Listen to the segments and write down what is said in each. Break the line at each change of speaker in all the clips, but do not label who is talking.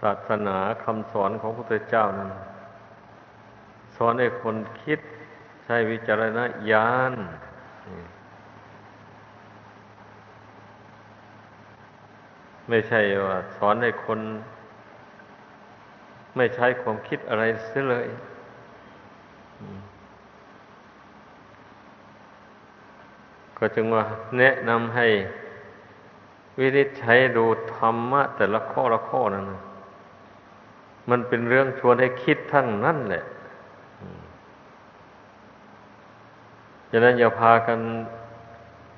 ศาสนาคำสอนของพระพุทธเจ้านั้น สอนให้คนคิดใช้วิจารณญาณไม่ใช่ว่าสอนให้คน ไม่ใช้ความคิดอะไรเสียเลยก็จึงว่าแนะนำให้วินิจฉัยดูธรรมะแต่ละข้อละข้อนั้น มันเป็นเรื่องชวนให้คิดทั้งนั้นแหละฉะนั้นอย่าพากัน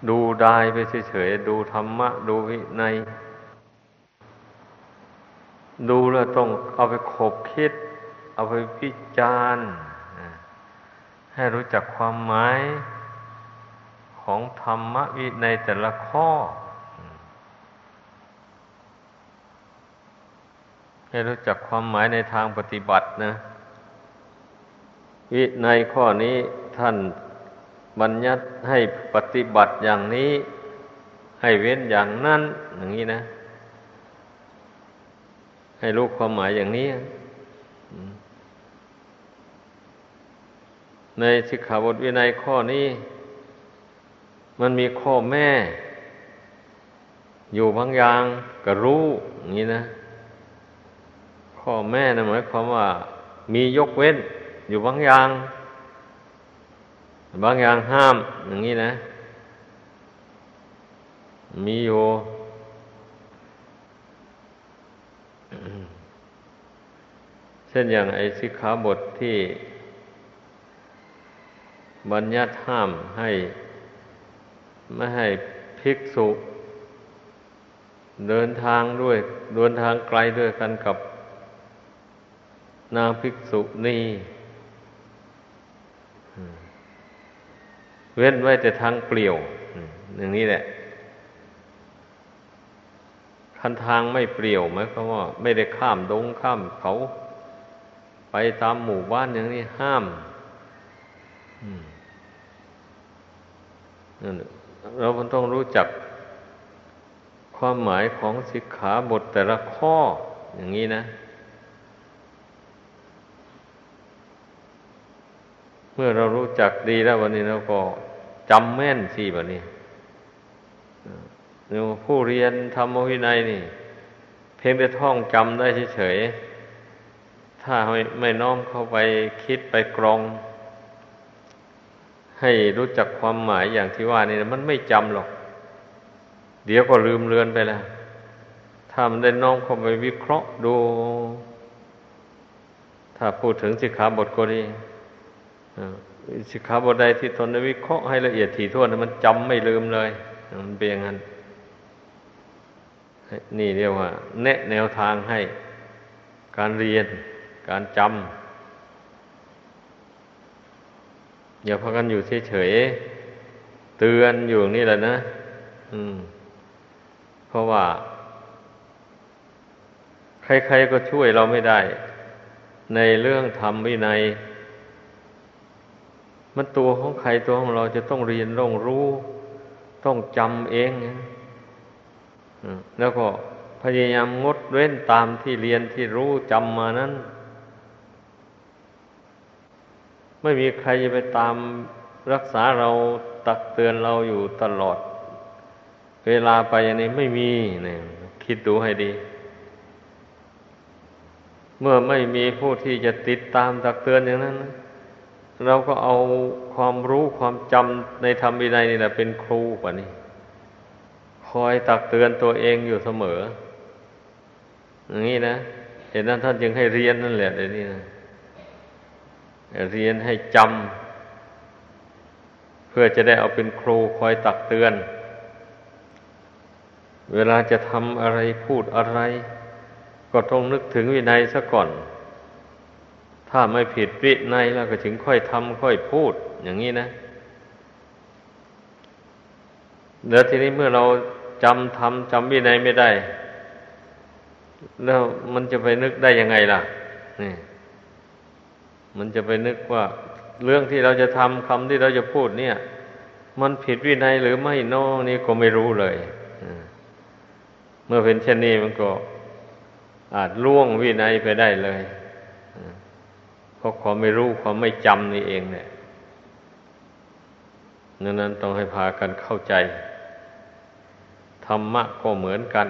ดูดายไปเฉยๆ ดูธรรมะ ดูวินัย ดูแล้วต้องเอาไปขบคิด เอาไปพิจารณ์ให้รู้จักความหมายของธรรมะวิในแต่ละข้อ ให้รู้จักความหมายในทางปฏิบัตินะ วิในข้อนี้ท่านบัญญัติให้ปฏิบัติอย่างนี้ ให้เว้นอย่างนั้น อย่างนี้นะ ให้รู้ความหมายอย่างนี้ ในสิกขาบทวินัยข้อนี้ มันมีข้อแม่ อยู่บางอย่างก็รู้อย่างนี้นะ ข้อแม่นะหมายความว่า มียกเว้น อยู่บางอย่าง บางอย่างห้าม อย่างนี้นะ มีอยู่เช่นอย่างไอ้สิกขาบทที่ บัญญัติห้ามให้ ไม่ให้ภิกษุ เดินทางด้วย เดินทางไกลด้วยกันกับ นางภิกษุนี่เว้นไว้แต่ทางเปลี่ยวอย่างนี้แหละคันทางไม่เปลี่ยวไหมเพราะว่า ไม่ได้ข้ามดงข้ามเขา ไปตามหมู่บ้านอย่างนี้ห้ามนั่นเราต้องรู้จักความหมายของสิกขาบทแต่ละข้ออย่างนี้นะ มื่อเรารู้จักดีแล้ววันนี้เราก็จำแม่นสิแบบนี้เผู้เรียนธรรมวินัยนี่ เพียงแต่ท่องจำได้เฉยๆถ้าไม่ไม่น้อมเข้าไปคิดไปกรอง ให้รู้จักความหมายอย่างที่ว่านี่มันไม่จำหรอก เดี๋ยวก็ลืมเลือนไปแล้วถ้ามันได้น้อมเข้าไปวิเคราะห์ดู ถ้าพูดถึงสิกขาบทก็ดี สิกขาบทใดที่ตนวิเคราะห์ให้ละเอียดถี่ถ้วนมันจำไม่ลืมเลยมันเป็นอย่างนั้น นี่เรียกว่า แนะแนวทางให้ การเรียน การจำอย่าพากันอยู่เฉยๆเตือนอยู่นี่แหละนะอืมเพราะว่า ใครๆก็ช่วยเราไม่ได้ ในเรื่องธรรมวินัย มันตัวของใครตัวของเราจะต้องเรียนต้องรู้ ต้องจำเองแล้วก็พยายามงดเว้นตามที่เรียนที่รู้จำมานั้น ไม่มีใครจะไปตามรักษาเราตักเตือนเราอยู่ตลอด เวลาไปอย่างนี้ไม่มีเนี่ยคิดดูให้ดี เมื่อไม่มีผู้ที่จะติดตามตักเตือนอย่างนั้น เราก็เอาความรู้ความจำในธรรมวินัยนี่แหละเป็นครูป่ะนี่คอยตักเตือนตัวเองอยู่เสมอ อย่างนี้นะ เห็นนั้นท่านจึงให้เรียนนั่นแหละเดี๋ยวนี้นะเรียนให้จำเพื่อจะได้เอาเป็นครูคอยตักเตือน เวลาจะทำอะไรพูดอะไร ก็ต้องนึกถึงวินัยซะก่อน ถ้าไม่ผิดวินัยแล้วก็ถึงค่อยทำค่อยพูด อย่างนี้นะเดี๋ยวทีนี้เมื่อเราจำทำจำวินัยไม่ได้ แล้วมันจะไปนึกได้ยังไงล่ะนี่มันจะไปนึกว่า เรื่องที่เราจะทำคำที่เราจะพูดเนี่ย มันผิดวินัยหรือไม่นอนี่ก็ไม่รู้เลยเมื่อเป็นเช่นนี้มันก็อาจล่วงวินัยไปได้เลย เพราะความไม่รู้ความไม่จำนี่เองเนี่ยนั้นนั้นต้องให้พากันเข้าใจ ธรรมะก็เหมือนกัน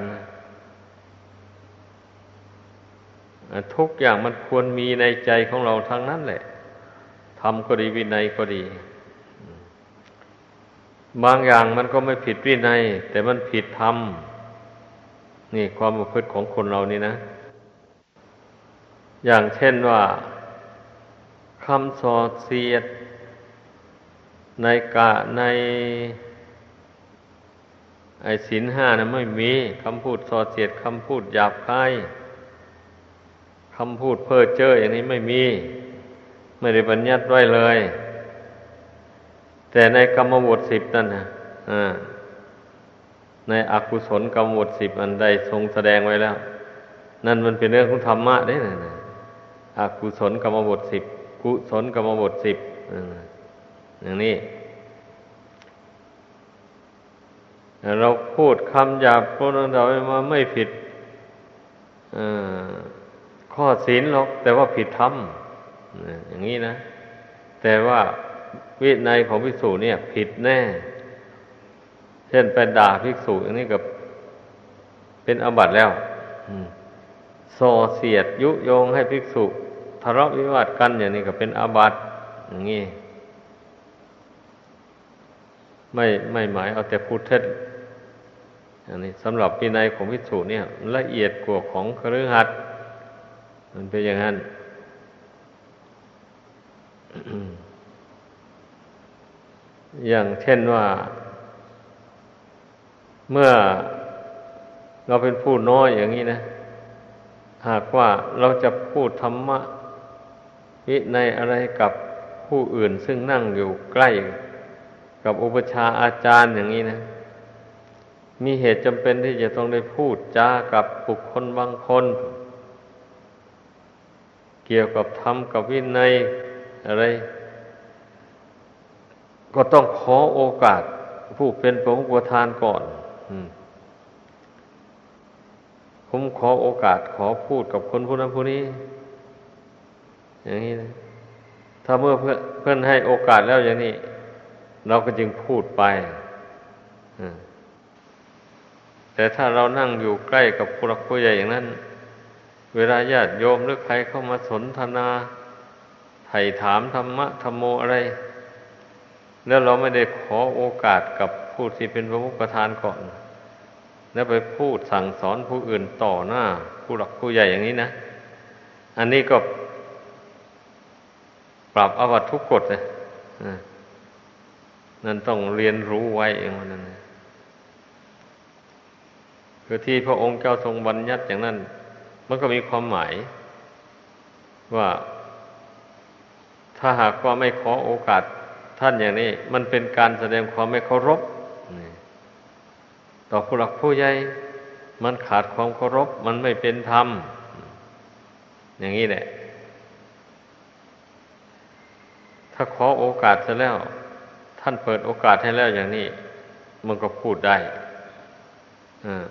ทุกอย่างมันควรมีในใจของเราทั้งนั้นแหละทำก็ดีวินัยก็ดี บางอย่างมันก็ไม่ผิดวินัย แต่มันผิดธรรมนี่ความประพฤติของคนเรานี่นะ อย่างเช่นว่าำสอดเสียด ในกะในไอ้ศีลห้านะไม่มีคำพูดสอดเสียดคำพูดหยาบคายคำพูดเพ้อเจ้ออย่างนี้ไม่มี ไม่ได้บัญญัติไว้เลย แต่ในกรรมบทสิบนั่นนะในอกุศลกรรมบทสิบอันใดทรงแสดงไว้แล้ว นั่นมันเป็นเรื่องของธรรมะได้นะอกุศลกรรมบทสิบ กุศลกรรมบทสิบอย่างนี้ เราพูดคำหยาบพูดเรามาไม่ผิดข้อศีลหรอก แต่ว่าผิดธรรมอย่างนี้นะ แต่ว่าวินัยของภิกษุเนี่ย ผิดแน่ เช่นไปด่าภิกษุอย่างนี้กับเป็นอบัติแล้วส่อเสียดยุโยงให้ภิกษุ ทะเลาะวิวาทกันอย่างนี้ก็เป็นอาบัติอย่างนี้ไม่ไม่หมายเอาแต่พูดเท็จอันนี้สำหรับปีนัยของพิสูจเนี่ยละเอียดกว่าของครือหัดมันเป็นอย่างนั้น อย่างเช่นว่า เมื่อเราเป็นผู้น้อยอย่างนี้นะ หากว่าเราจะพูดธรรมะ วิในอะไรกับผู้อื่นซึ่งนั่งอยู่ใกล้ กับอุปชาอาจารย์อย่างนี้นะ มีเหตุจำเป็นที่จะต้องได้พูดจากับบุคคลบางคน เกี่ยวกับธรรมกับวินัยอะไร ก็ต้องขอโอกาสผู้เป็นพระประธานก่อนผมขอโอกาสขอพูดกับคนผู้นั้นผู้นี้ อย่างนี้นะถ้าเมื่อเพื่อนเพื่อนให้โอกาสแล้วอย่างนี้ เราก็จึงพูดไปแต่ถ้าเรานั่งอยู่ใกล้กับผู้รักผู้ใหญ่อย่างนั้น เวลาญาติโยมหรือใครเข้ามาสนทนาไถ่ถามธรรมะธรรมโมอะไร แล้วเราไม่ได้ขอโอกาสกับผู้ที่เป็นพระมุขประธานก่อน แล้วไปพูดสั่งสอนผู้อื่นต่อหน้า ผู้หลักผู้ใหญ่อย่างนี้นะ อันนี้ก็ ปรับอวัตทุกกฎเลยนั่นต้องเรียนรู้ไว้เองวันั่นคือที่พระองค์เจ้าทรงบัญญัติอย่างนั้น มันก็มีความหมาย ว่า ถ้าหากว่าไม่ขอโอกาสท่านอย่างนี้ มันเป็นการแสดงความไม่เคารพต่อผู้หลักผู้ใหญ่มันขาดความเคารพ มันไม่เป็นธรรม อย่างนี้แหละ ถ้าขอโอกาสเสร็จแล้ว ท่านเปิดโอกาสให้แล้วอย่างนี้ มันก็พูดได้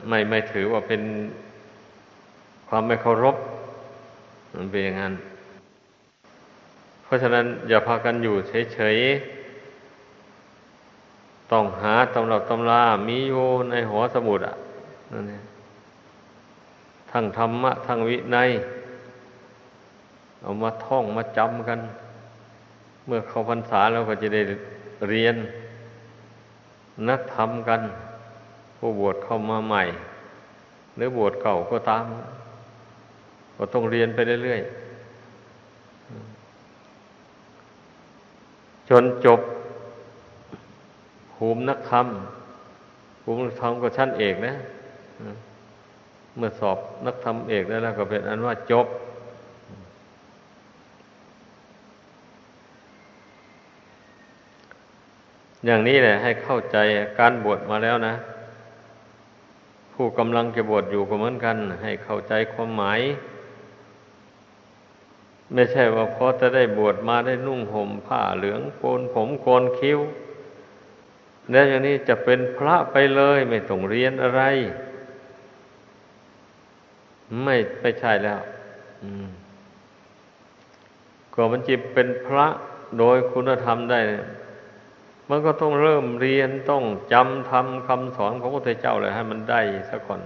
ไม่ไม่ถือว่าเป็นความไม่เคารพมันเป็นอย่างนั้น เพราะฉะนั้นอย่าพากันอยู่เฉยๆ ต้องหาตำรับตำรามีอยู่ในหัวสมุดอะนั่นเองทั้งธรรมะ ทั้งวินัย เอามาท่องมาจำกัน เมื่อเข้าพรรษาเราก็จะได้เรียนนักธรรมกัน ผู้บวชเข้ามาใหม่ หรือบวชเก่าก็ตาม ก็ต้องเรียนไปเรื่อยๆจนจบภูมินักธรรมภูมินักธรรมก็ชั้นเอกนะเมื่อสอบนักธรรมเอกได้แล้วก็เป็นอันว่าจบ อย่างนี้แหละ ให้เข้าใจการบวชมาแล้วนะ ผู้กำลังจะบวชอยู่ก็เหมือนกัน ให้เข้าใจความหมาย ไม่ใช่ว่าพอจะได้บวชมาได้นุ่งห่มผ้าเหลืองโกนผมโกนคิ้ว แล้วอย่างนี้จะเป็นพระไปเลยไม่ต้องเรียนอะไร ไม่ไม่ใช่แล้วก็มันจิเป็นพระโดยคุณธรรมได้เนี่ย มันก็ต้องเริ่มเรียนต้องจำทำคำสอนของพระพุทธเจ้าเลยให้มันได้สักก่อน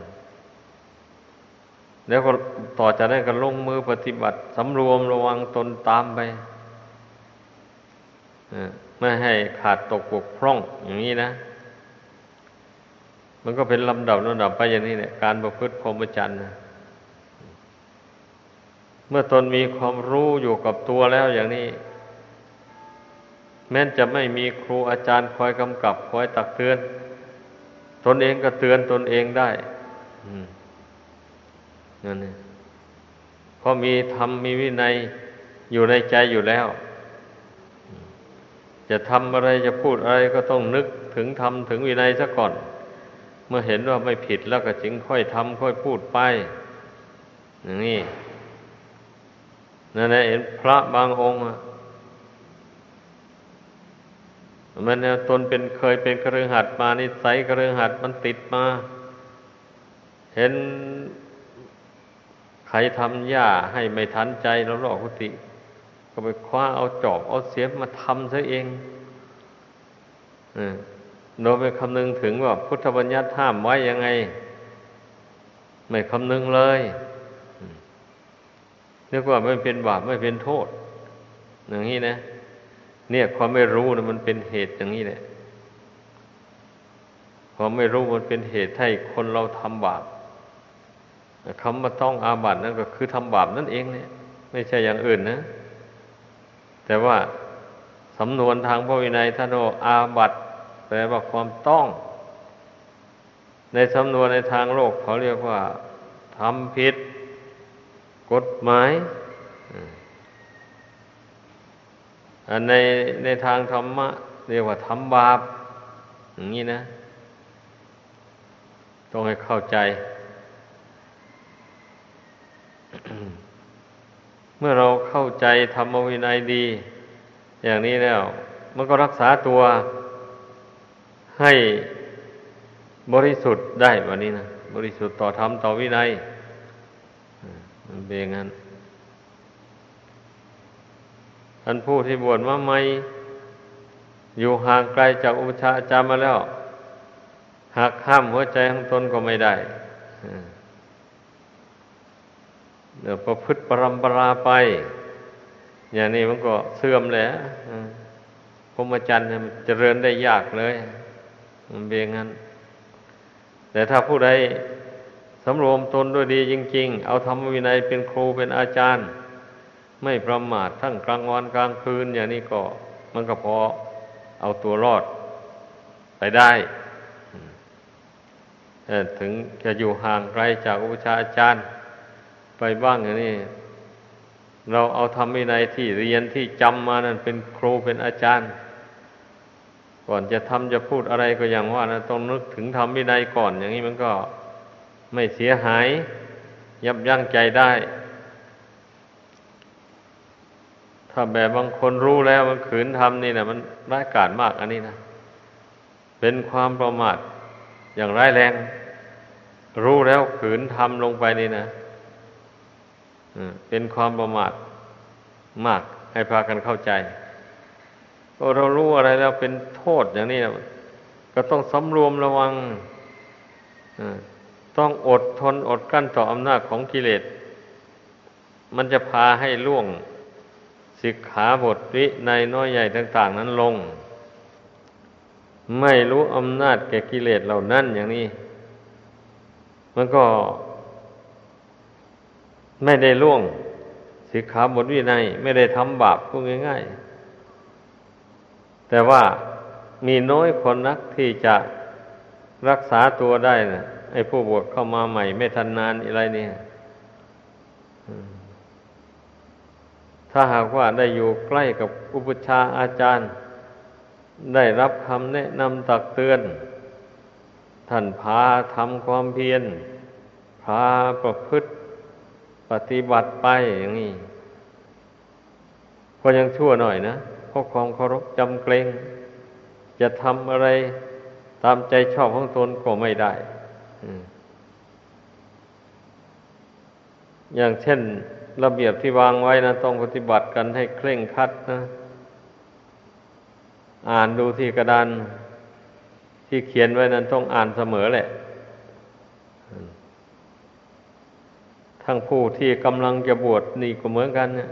แล้วก็ต่อจากนั้นก็ลงมือปฏิบัติสำรวมระวังตนตามไปไม่ให้ขาดตกบกพร่องอย่างนี้นะ มันก็เป็นลำดับลำดับไปอย่างนี้เนี่ยการประพฤติพรหมจรรย์นะเมื่อตนมีความรู้อยู่กับตัวแล้วอย่างนี้ แม้จะไม่มีครูอาจารย์คอยกำกับคอยตักเตือน ตนเองก็เตือนตนเองได้นั่นเองเพราะมีธรรมมีวินัยอยู่ในใจอยู่แล้ว จะทำอะไรจะพูดอะไรก็ต้องนึกถึงธรรมถึงวินัยซะก่อน เมื่อเห็นว่าไม่ผิดแล้วก็จึงค่อยทำค่อยพูดไปอย่างนี้นั่นแหละเห็นพระบางองค์ มันเนี่ยตนเป็นเคยเป็นกระเรืองหัดมานิสัยกระเรืองหัดมันติดมา เห็นใครทำหญ้าให้ไม่ทันใจแล้วหลอกกุฏิก็ไปคว้าเอาจอบเอาเสียมมาทำซะเองโดยไปคำนึงถึงว่าพุทธบัญญัติห้ามไว้ยังไง ไม่คำนึงเลยนึกว่าไม่เป็นบาปไม่เป็นโทษ อย่างนี้นะ เนี่ยความไม่รู้นะมันเป็นเหตุอย่างนี้แหละความไม่รู้มันเป็นเหตุให้คนเราทำบาปคำว่าต้องอาบัตินั่นก็คือทำบาปนั่นเองเนี่ย ไม่ใช่อย่างอื่นนะ แต่ว่าสำนวนทางพระวินัยท่านว่าอาบัติแปลว่าความต้อง ในสำนวนในทางโลกเขาเรียกว่าทำผิด กฎหมายอัน ในในทางธรรมะเรียกว่าทำบาป อย่างนี้นะ ต้องให้เข้าใจ เมื่อเราเข้าใจธรรมวินัยดี อย่างนี้แล้ว มันก็รักษาตัวให้บริสุทธิ์ได้วันนี้นะ บริสุทธิ์ต่อธรรมต่อวินัยมันเป็นอย่างนั้น ท่านผู้ที่บวชมาใหม่อยู่ห่างไกลจากอุปชาอาจารย์มาแล้วหักห้ามหัวใจของตนก็ไม่ได้เดี๋ยวประพฤติปรำปราไป อย่างนี้มันก็เสื่อมแหละพรหมจรรย์มันเจริญได้ยากเลย มันเป็นอย่งนั้น แต่ถ้าผู้ใดสำรวมตนด้วยดีจริง ๆ เอาธรรมวินัยเป็นครูเป็นอาจารย์ ไม่ประมาททั้งกลางวันกลางคืน อย่างนี้ก็มันก็พอเอาตัวรอดไปได้ถึงจะอยู่ห่างไกลจากอุปชาอาจารย์ ไปบ้างอย่างนี้เราเอาธรรมวินัยที่เรียนที่จำมานั้นเป็นครูเป็นอาจารย์ ก่อนจะทำจะพูดอะไรก็อย่างว่านะต้องนึกถึงธรรมวินัยก่อน อย่างนี้มันก็ไม่เสียหาย ยับยั้งใจได้ ถ้าแบบบางคนรู้แล้วมันขืนทำนี่นะมันร้ายกาจมากอันนี้นะ เป็นความประมาทอย่างร้ายแรง รู้แล้วขืนทำลงไปนี่นะเป็นความประมาทมากให้พากันเข้าใจพอเรารู้อะไรแล้วเป็นโทษอย่างนี้ก็ต้องสำรวมระวังต้องอดทนอดกั้นต่ออำนาจของกิเลส มันจะพาให้ล่วง สิกขาบทวิในน้อยใหญ่ต่าง ๆ นั้นลง ไม่รู้อำนาจแก่กิเลสเหล่านั้นอย่างนี้ มันก็ไม่ได้ล่วงสิกขาบทวิในไม่ได้ทำบาปพูดง่าย ๆ แต่ว่ามีน้อยคนนักที่จะรักษาตัวได้นะไอ้ผู้บวชเข้ามาใหม่ ไม่ทันนานอะไรเนี่ย ถ้าหากว่าได้อยู่ใกล้กับอุปชาอาจารย์ ได้รับคำแนะนำตักเตือน ท่านพาทำความเพียร พาประพฤติปฏิบัติไปอย่างนี้ก็ยังชั่วหน่อยนะเพราะความเคารพจำเกรง จะทำอะไรตามใจชอบของตนก็ไม่ได้อย่างเช่น ระเบียบที่วางไว้นะ ต้องปฏิบัติกันให้เคร่งครัดนะ อ่านดูที่กระดานที่เขียนไว้นั้นต้องอ่านเสมอแหละ ทั้งผู้ที่กำลังจะบวชนี่ก็เหมือนกันเนี่ย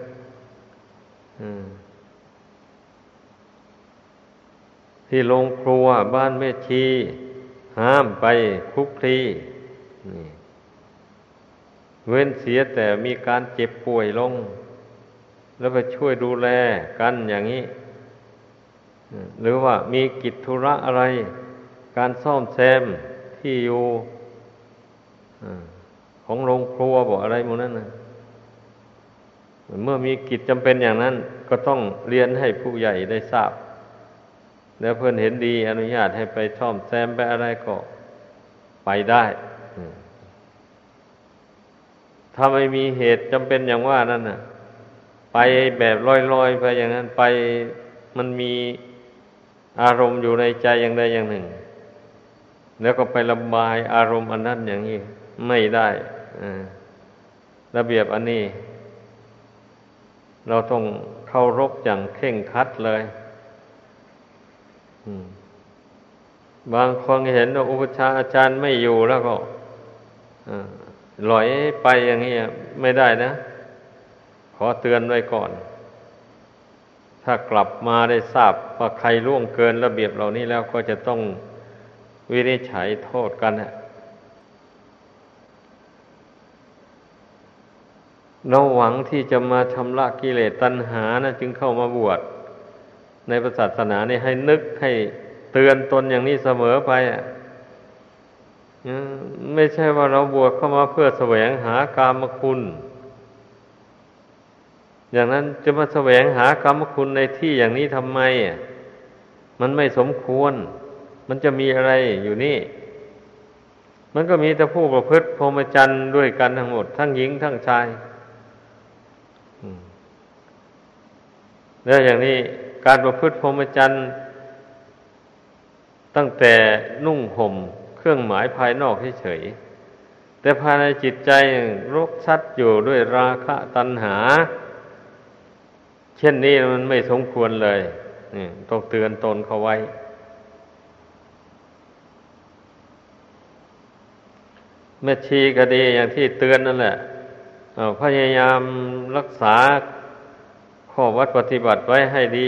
ที่โรงครัวบ้านแม่ชี ห้ามไปคุกคีนี่ เว้นเสียแต่มีการเจ็บป่วยลง แล้วไปช่วยดูแลกันอย่างนี้ หรือว่ามีกิจธุระอะไร การซ่อมแซมที่อยู่ของโรงครัวบอกอะไรหมดนั้นนะเมื่อมีกิจจำเป็นอย่างนั้น ก็ต้องเรียนให้ผู้ใหญ่ได้ทราบ แล้วเพื่อนเห็นดีอนุญาตให้ไปซ่อมแซมไปอะไรก็ไปได้ ถ้าไม่มีเหตุจำเป็นอย่างว่านั่นน่ะ ไปแบบลอยๆไปอย่างนั้นไปมันมีอารมณ์อยู่ในใจอย่างใดอย่างหนึ่ง แล้วก็ไประบายอารมณ์อันนั้นอย่างนี้ไม่ได้ระเบียบอันนี้ เราต้องเคารพอย่างเข่งคัดเลยบางคนเห็นว่าอุปชาอาจารย์ไม่อยู่แล้วก็ ลอยไปอย่างนี้ไม่ได้นะ ขอเตือนไว้ก่อน ถ้ากลับมาได้ทราบว่าใครล่วงเกินระเบียบเหล่านี้แล้วก็จะต้องวินิจฉัยโทษกันเราหวังที่จะมาชำระกิเลสตัณหานะจึงเข้ามาบวชในศาสนานี่ให้นึกให้เตือนตนอย่างนี้เสมอไปอะ ไม่ใช่ว่าเราบวชเข้ามาเพื่อแสวงหากามคุณ อย่างนั้นจะมาแสวงหากามคุณในที่อย่างนี้ทำไมอะมันไม่สมควร มันจะมีอะไรอยู่นี่ มันก็มีแต่ผู้ประพฤติพรหมจรรย์ด้วยกันทั้งหมด ทั้งหญิงทั้งชายแล้วอย่างนี้การประพฤติพรหมจรรย์ตั้งแต่นุ่งห่ม เครื่องหมายภายนอกเฉยแต่ภายในจิตใจรกชัดอยู่ด้วยราคะตัณหา เช่นนี้มันไม่สมควรเลยนี่ต้องเตือนตนเขาไว้ แม่ชีก็ดีอย่างที่เตือนนั่นแหละพยายามรักษาข้อวัดปฏิบัติไว้ให้ดี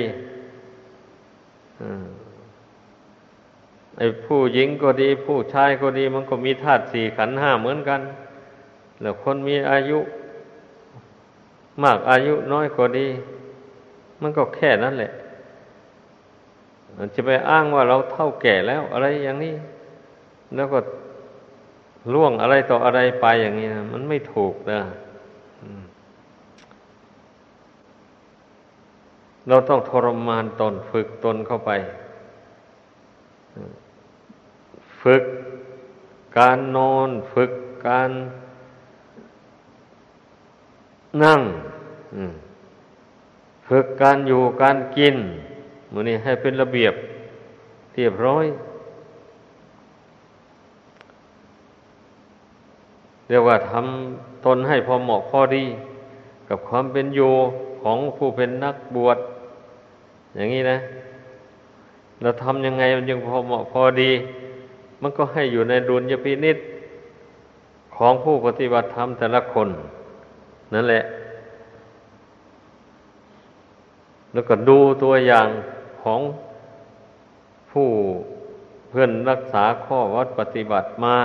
ไอ้ผู้หญิงก็ดี ผู้ชายก็ดี มันก็มีธาตุสี่ขันห้าเหมือนกัน แล้วคนมีอายุ มากอายุน้อยก็ดี มันก็แค่นั้นแหละมันจะไปอ้างว่าเราเท่าแก่แล้วอะไรอย่างนี้ แล้วก็ล่วงอะไรต่ออะไรไปอย่างนี้นะมันไม่ถูกนะเราต้องทรมานตนฝึกตนเข้าไป ฝึกการนอนฝึกการนั่งฝึกการอยู่การกินมันนี่ให้เป็นระเบียบเรียบร้อย เรียกว่าทำตนให้พอเหมาะพอดี กับความเป็นอยู่ของผู้เป็นนักบวช อย่างนี้นะ เราทำยังไงมันยังพอเหมาะพอดี มันก็ให้อยู่ในดุลยพินิษของผู้ปฏิบัติธรรมแต่ละคน นั่นแหละ แล้วก็ดูตัวอย่างของผู้เพื่อนรักษาข้อวัดปฏิบัติมา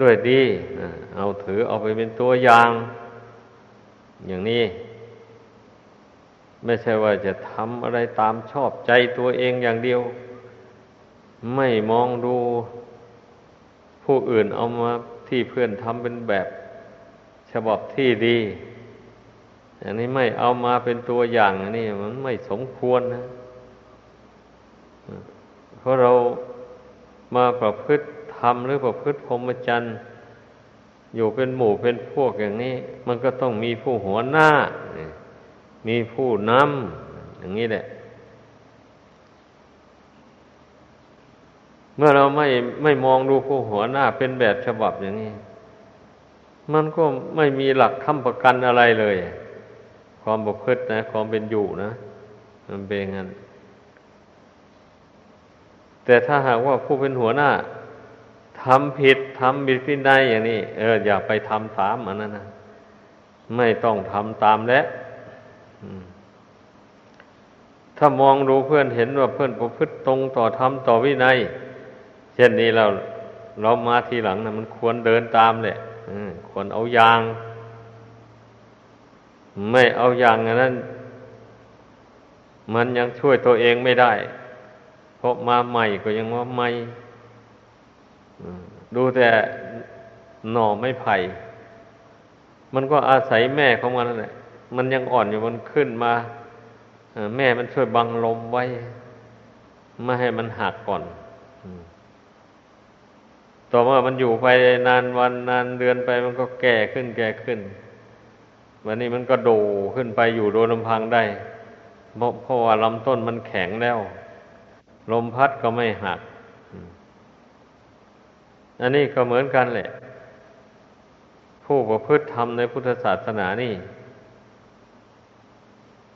ด้วยดี เอาถือเอาไปเป็นตัวอย่าง อย่างนี้ ไม่ใช่ว่าจะทำอะไรตามชอบใจตัวเองอย่างเดียว ไม่มองดูผู้อื่นเอามาที่เพื่อนทำเป็นแบบฉบับที่ดี อันนี้ไม่เอามาเป็นตัวอย่างอันนี้มันไม่สมควรนะ เพราะเรามาประพฤติธรรมหรือประพฤติพรหมจรรย์อยู่เป็นหมู่เป็นพวกอย่างนี้ มันก็ต้องมีผู้หัวหน้า มีผู้นำอย่างนี้แหละ เมื่อเราไม่ไม่มองดูผู้หัวหน้าเป็นแบบฉบับอย่างนี้ มันก็ไม่มีหลักค้ำประกันอะไรเลย ความประพฤตินะ ความเป็นอยู่นะ มันเป็นงั้น แต่ถ้าหากว่าผู้เป็นหัวหน้าทำผิดทำบิดพินได้อย่างนี้ เออ อย่าไปทำตามอันนั้นนะไม่ต้องทำตามแล้วถ้ามองดูเพื่อนเห็นว่าเพื่อนประพฤติตรงต่อธรรมต่อวินัย เช่นนี้เราเรามาทีหลังนะมันควรเดินตามแหละควรเอายาง ไม่เอาอยางนั้น มันยังช่วยตัวเองไม่ได้ เพราะมาใหม่ก็ยังว่าใหม่ดูแต่หน่อไม่ไผ่ มันก็อาศัยแม่ของมันนั่นแหละ มันยังอ่อนอยู่มันขึ้นมาแม่มันช่วยบังลมไว้ ไม่ให้มันหักก่อน ต่อมามันอยู่ไปนานวันนานเดือนไปมันก็แก่ขึ้นแก่ขึ้นวันนี้มันก็โดขึ้นไปอยู่โดยลำพังได้เพราะว่าลำต้นมันแข็งแล้ว ลมพัดก็ไม่หัก อันนี้ก็เหมือนกันแหละ ผู้ประพฤติธรรมในพุทธศาสนานี่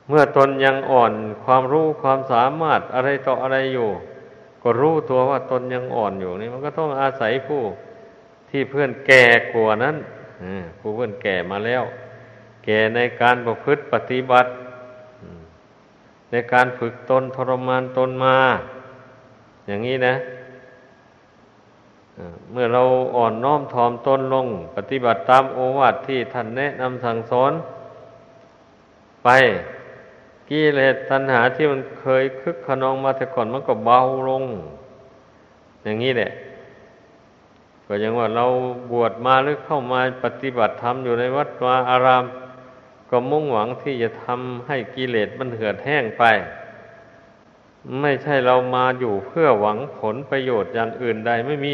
เมื่อตนยังอ่อนความรู้ความสามารถอะไรต่ออะไรอยู่ ก็รู้ตัวว่าตนยังอ่อนอยู่นี่ มันก็ต้องอาศัยผู้ที่เพื่อนแก่กว่านั้นผู้เพื่อนแก่มาแล้ว แก่ในการประพฤติปฏิบัติ ในการฝึกตนทรมานตนมา อย่างนี้นะเมื่อเราอ่อนน้อมถ่อมตนลง ปฏิบัติตามโอวาทที่ท่านแนะนำสั่งสอนไป กิเลสตัณหาที่มันเคยคึกขนองมาแต่ก่อนมันก็เบาลง อย่างนี้แหละก็ยังว่าเราบวชมาหรือเข้ามาปฏิบัติธรรมอยู่ในวัดวาอาราม ก็มุ่งหวังที่จะทำให้กิเลสมันเหือดแห้งไป ไม่ใช่เรามาอยู่เพื่อหวังผลประโยชน์อย่างอื่นใดไม่มี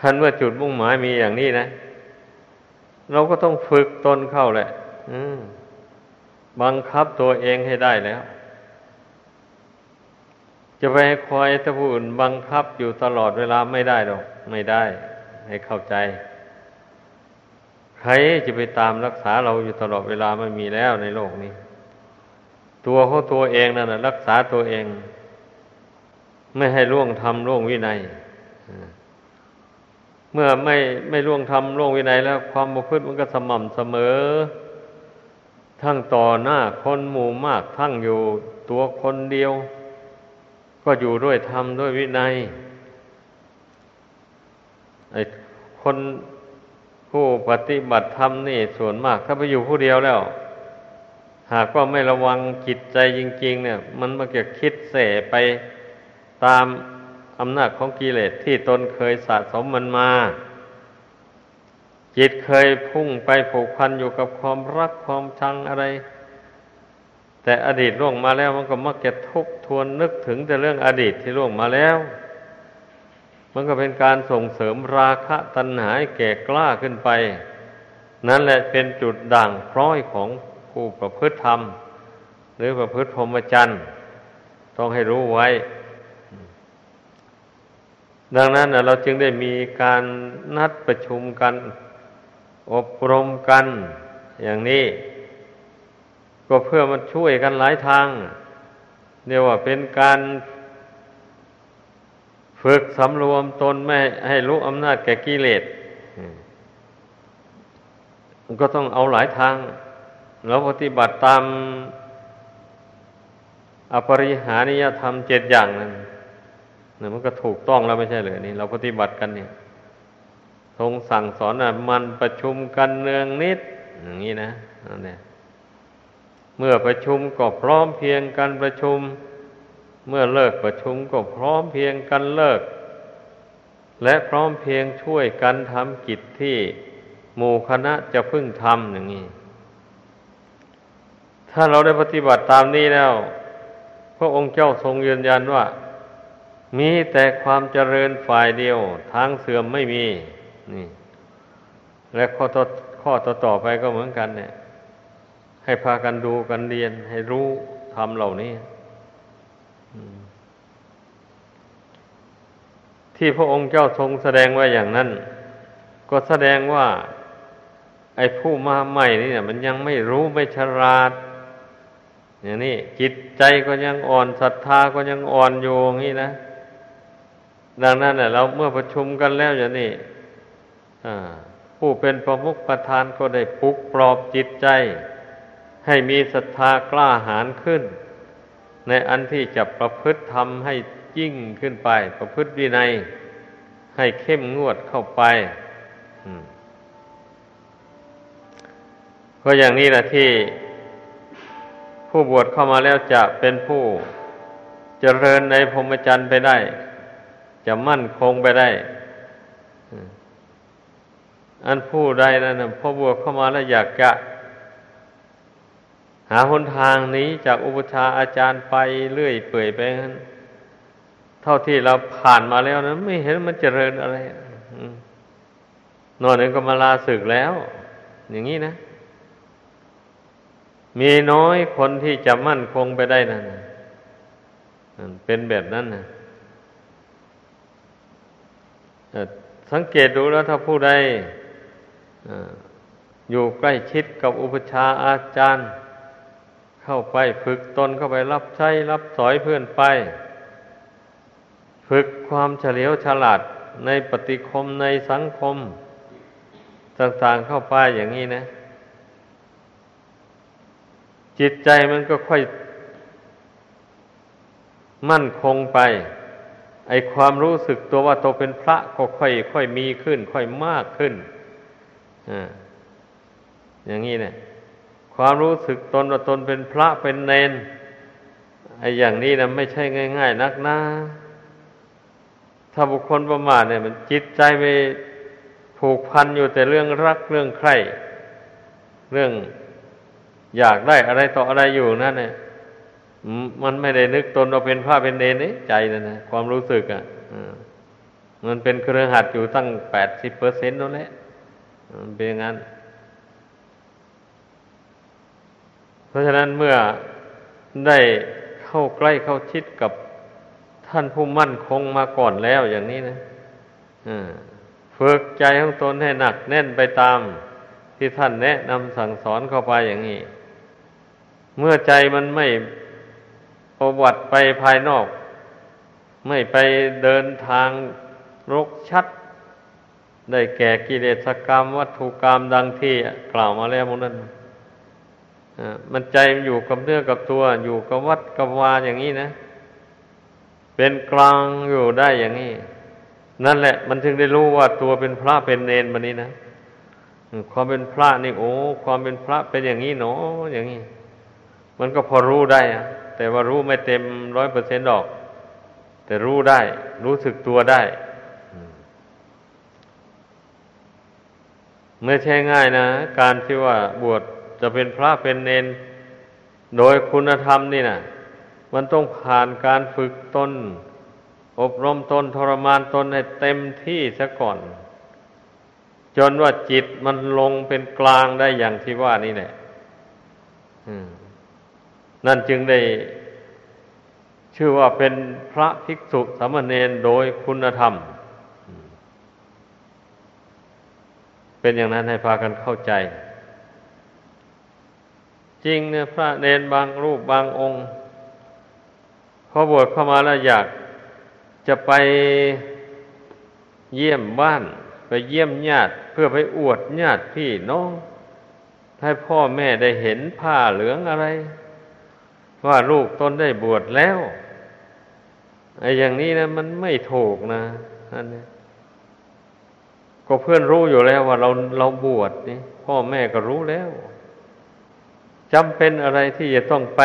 ทันว่าจุดมุ่งหมายมีอย่างนี้นะ เราก็ต้องฝึกตนเข้าแหละ อืม บังคับตัวเองให้ได้แล้ว จะไปคอยตะผู้อื่นบังคับอยู่ตลอดเวลาไม่ได้หรอก ไม่ได้ ให้เข้าใจ ใครจะไปตามรักษาเราอยู่ตลอดเวลาไม่มีแล้วในโลกนี้ ตัวของตัวเองนั่นนะรักษาตัวเอง ไม่ให้ล่วงทำล่วงวินัยเมื่อไม่ไม่ล่วงทำล่วงวินัยแล้ว ความประพฤติมันก็สม่ำเสมอ ทั้งต่อหน้าคนหมู่มาก ทั้งอยู่ตัวคนเดียว ก็อยู่ด้วยธรรมด้วยวินัยไอ้คนผู้ปฏิบัติธรรมนี่ส่วนมาก ถ้าไปอยู่ผู้เดียวแล้ว หากว่าไม่ระวังจิตใจจริง ๆ เนี่ย มันมันจะคิดเสไปตามอำนาจของกิเลสที่ตนเคยสะสมมันมา จิตเคยพุ่งไปผูกพันอยู่กับความรักความชังอะไร แต่อดีตล่วงมาแล้วมันก็มักจะทุกทวนนึกถึงแต่เรื่องอดีตที่ล่วงมาแล้ว มันก็เป็นการส่งเสริมราคะตัณหาแก่กล้าขึ้นไป นั่นแหละเป็นจุดด่างพร้อยของผู้ประพฤติธรรม หรือประพฤติพรหมจรรย์ต้องให้รู้ไว้ ดังนั้นเราจึงได้มีการนัดประชุมกัน อบรมกัน อย่างนี้ ก็เพื่อมันช่วยกันหลายทางเรียกว่าเป็นการ ฝึกสำรวมตนไม่ให้รู้อำนาจแก่กิเลสมันก็ต้องเอาหลายทาง แล้วปฏิบัติตามอปริหานิยธรรมเจ็ดอย่างนั้นเนี่ยมันก็ถูกต้องแล้วไม่ใช่เลยนี่ เราปฏิบัติกันเนี่ย ทรงสั่งสอนมันประชุมกันเนืองนิด อย่างนี้นะนั่นแหละเมื่อประชุมก็พร้อมเพียงกันประชุม เมื่อเลิกประชุมก็พร้อมเพียงกันเลิก และพร้อมเพียงช่วยกันทำกิจที่หมู่คณะจะพึ่งทำอย่างนี้ ถ้าเราได้ปฏิบัติตามนี้แล้ว พระองค์เจ้าทรงยืนยันว่า มีแต่ความเจริญฝ่ายเดียว ทางเสื่อมไม่มี นี่ และข้อต่อข้อต่อต่อไปก็เหมือนกัน เนี่ย ให้พากันดูกันเรียน ให้รู้ทำเหล่านี้ที่พระองค์เจ้าทรงแสดงไว้อย่างนั้น ก็แสดงว่า ไอ้ผู้มาใหม่นี่เนี่ย มันยังไม่รู้ไม่ฉลาดอย่างนี้จิตใจก็ยังอ่อนศรัทธาก็ยังอ่อนโยงนี่นะดังนั้นเน่ยเราเมื่อประชุมกันแล้วอย่างนี้ ผู้เป็นประมุขประธานก็ได้ปลุกปลอบจิตใจ ให้มีศรัทธากล้าหาญขึ้น ในอันที่จะประพฤติทำให้ยิ่งขึ้นไป ประพฤติวินัยให้เข้มงวดเข้าไปก็อย่างนี้แหละที่ ผู้บวชเข้ามาแล้วจะเป็นผู้เจริญในพรหมจรรย์ไปได้ จะมั่นคงไปได้ อันผู้ใดนั่นพอบวชเข้ามาแล้วอยากจะหาหนทางนี้จากอุปชาอาจารย์ไปเรื่อยเปื่อยไปงั้นเท่าที่เราผ่านมาแล้วนั้นไม่เห็นมันเจริญอะไรนอนนึงก็มาลาศึกแล้ว อย่างนี้นะ มีน้อยคนที่จะมั่นคงไปได้นั่นเป็นแบบนั้นนะสังเกตดูแล้วถ้าผู้ใด อยู่ใกล้ชิดกับอุปชาอาจารย์ เข้าไปฝึกตนเข้าไปรับใช้รับสอยเพื่อนไป ฝึกความเฉลียวฉลาดในปฏิคมในสังคม ต่างๆเข้าไปอย่างนี้นะ จิตใจมันก็ค่อย มั่นคงไป ไอความรู้สึกตัวว่าตัวเป็นพระก็ค่อยค่อยมีขึ้น ค่อยมากขึ้น อย่างนี้เนี่ย ความรู้สึกตนว่าตนเป็นพระเป็นเนนไอ้อย่างนี้นะไม่ใช่ง่าย ๆ นักนะถ้าบุคคลประมาทเนี่ย มันจิตใจไปผูกพันอยู่แต่เรื่องรักเรื่องใคร่เรื่องอยากได้อะไรต่ออะไรอยู่นั่นเนี่ยมันไม่ได้นึกตนว่าเป็นพระเป็นเนนนี่ใจนะนะความรู้สึกอะ่ะมันเป็นเครือหัดอยู่ตั้งแปดสิบเปอร์เซ็นต์นั่นแหละ เป็นอย่างนั้น เพราะฉะนั้นเมื่อได้เข้าใกล้เข้าชิดกับท่านผู้มั่นคงมาก่อนแล้วอย่างนี้นะฝึกใจของตนให้หนักแน่นไปตามที่ท่านแนะนำสั่งสอนเข้าไปอย่างนี้ เมื่อใจมันไม่ประวัติไปภายนอก ไม่ไปเดินทางรกชัด ได้แก่กิเลสกรรม วัตถุกรรมดังที่กล่าวมาแล้วมนั้นมันใจมันอยู่กับเนื้อกับตัว อยู่กับวัดกับวาอย่างนี้นะ เป็นกลางอยู่ได้อย่างนี้ นั่นแหละ มันถึงได้รู้ว่าตัวเป็นพระเป็นเนนมันนี้นะความเป็นพระนี่โอ้ความเป็นพระเป็นอย่างนี้เนาะอย่างนี้ มันก็พอรู้ได้อะแต่ว่ารู้ไม่เต็มร้อยเปอร์เซ็นต์ดอก แต่รู้ได้ รู้สึกตัวได้ ไม่ใช่ง่ายนะ การที่ว่าบวชจะเป็นพระเป็นเนน โดยคุณธรรมนี่นะมันต้องผ่านการฝึกตนอบรมตนทรมานตนให้เต็มที่ซะก่อน จนว่าจิตมันลงเป็นกลางได้อย่างที่ว่านี่แหละนั่นจึงได้ ชื่อว่าเป็นพระภิกษุสามเณรโดยคุณธรรม เป็นอย่างนั้นให้พากันเข้าใจ จริงเนี่ยพระเนนบางรูปบางองค์พอบวชเข้ามาแล้วอยากจะไปเยี่ยมบ้าน ไปเยี่ยมญาติ เพื่อไปอวดญาติพี่น้อง ให้พ่อแม่ได้เห็นผ้าเหลืองอะไร ว่าลูกตนได้บวชแล้วไอ้อย่างนี้นะมันไม่ถูกนะอันนี้ ก็เพื่อนรู้อยู่แล้วว่าเราเราบวชนี่พ่อแม่ก็รู้แล้วจำเป็นอะไรที่จะต้องไป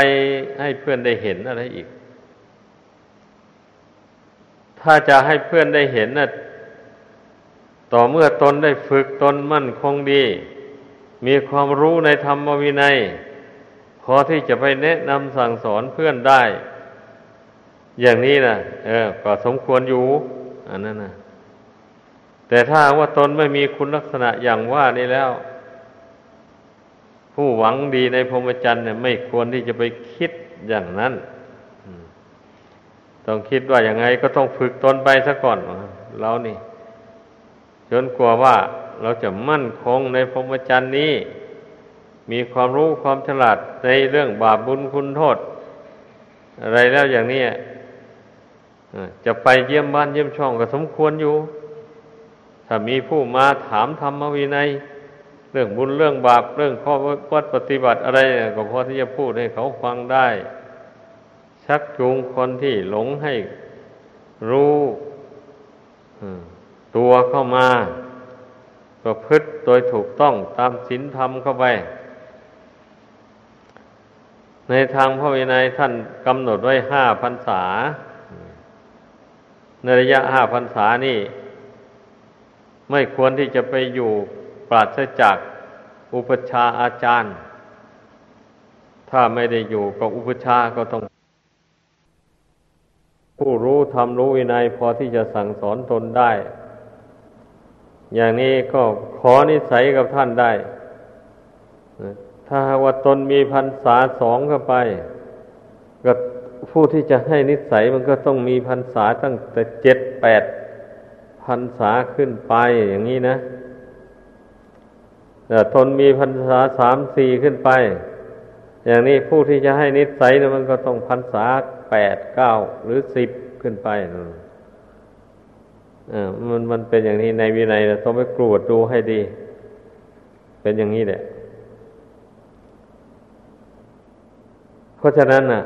ให้เพื่อนได้เห็นอะไรอีก ถ้าจะให้เพื่อนได้เห็นน่ะต่อเมื่อตนได้ฝึกตนมั่นคงดี มีความรู้ในธรรมวินัย พอที่จะไปแนะนำสั่งสอนเพื่อนได้ อย่างนี้นะเออ ก็สมควรอยู่ อันนั้นนะ แต่ถ้าว่าตนไม่มีคุณลักษณะอย่างว่านี้แล้ว ผู้หวังดีในพรหมจรรย์เนี่ยไม่ควรที่จะไปคิดอย่างนั้น ต้องคิดว่าอย่างไงก็ต้องฝึกตนไปซะก่อนเรานี่จนกลัวว่าเราจะมั่นคงในพรหมจรรย์นี้ มีความรู้ความฉลาดในเรื่องบาปบุญคุณโทษ อะไรแล้วอย่างนี้จะไปเยี่ยมบ้านเยี่ยมช่องก็สมควรอยู่ ถ้ามีผู้มาถามธรรมวินัย เรื่องบุญเรื่องบาปเรื่องข้อวัดปฏิบัติอะไรก็พอที่จะพูดให้เขาฟังได้ ชักจูงคนที่หลงให้รู้ตัวเข้ามาประพฤติโดยถูกต้องตามศีลธรรมเข้าไป ในทางพระวินัยท่านกำหนดไว้ห้าพรรษา ในระยะห้าพรรษานี่ ไม่ควรที่จะไปอยู่ปราศจากอุปชาอาจารย์ ถ้าไม่ได้อยู่กับอุปชาก็ต้อง ผู้รู้ทำรู้วินัยพอที่จะสั่งสอนตนได้ อย่างนี้ก็ขอนิสัยกับท่านได้ ถ้าว่าตนมีพันษาสองเข้าไปก็ผู้ที่จะให้นิสัยมันก็ต้องมีพันษาตั้งแต่เจ็ดแปด พันษาขึ้นไปอย่างนี้นะแต่ตนมีพันษาสามสี่ขึ้นไป อย่างนี้ผู้ที่จะให้นิสัยมันก็ต้องพันษาแปดเก้าหรือสิบขึ้นไปนะมันมันเป็นอย่างนี้ในวินัยเราต้องไปกรวดดูให้ดี เป็นอย่างนี้แหละเพราะฉะนั้นน่ะ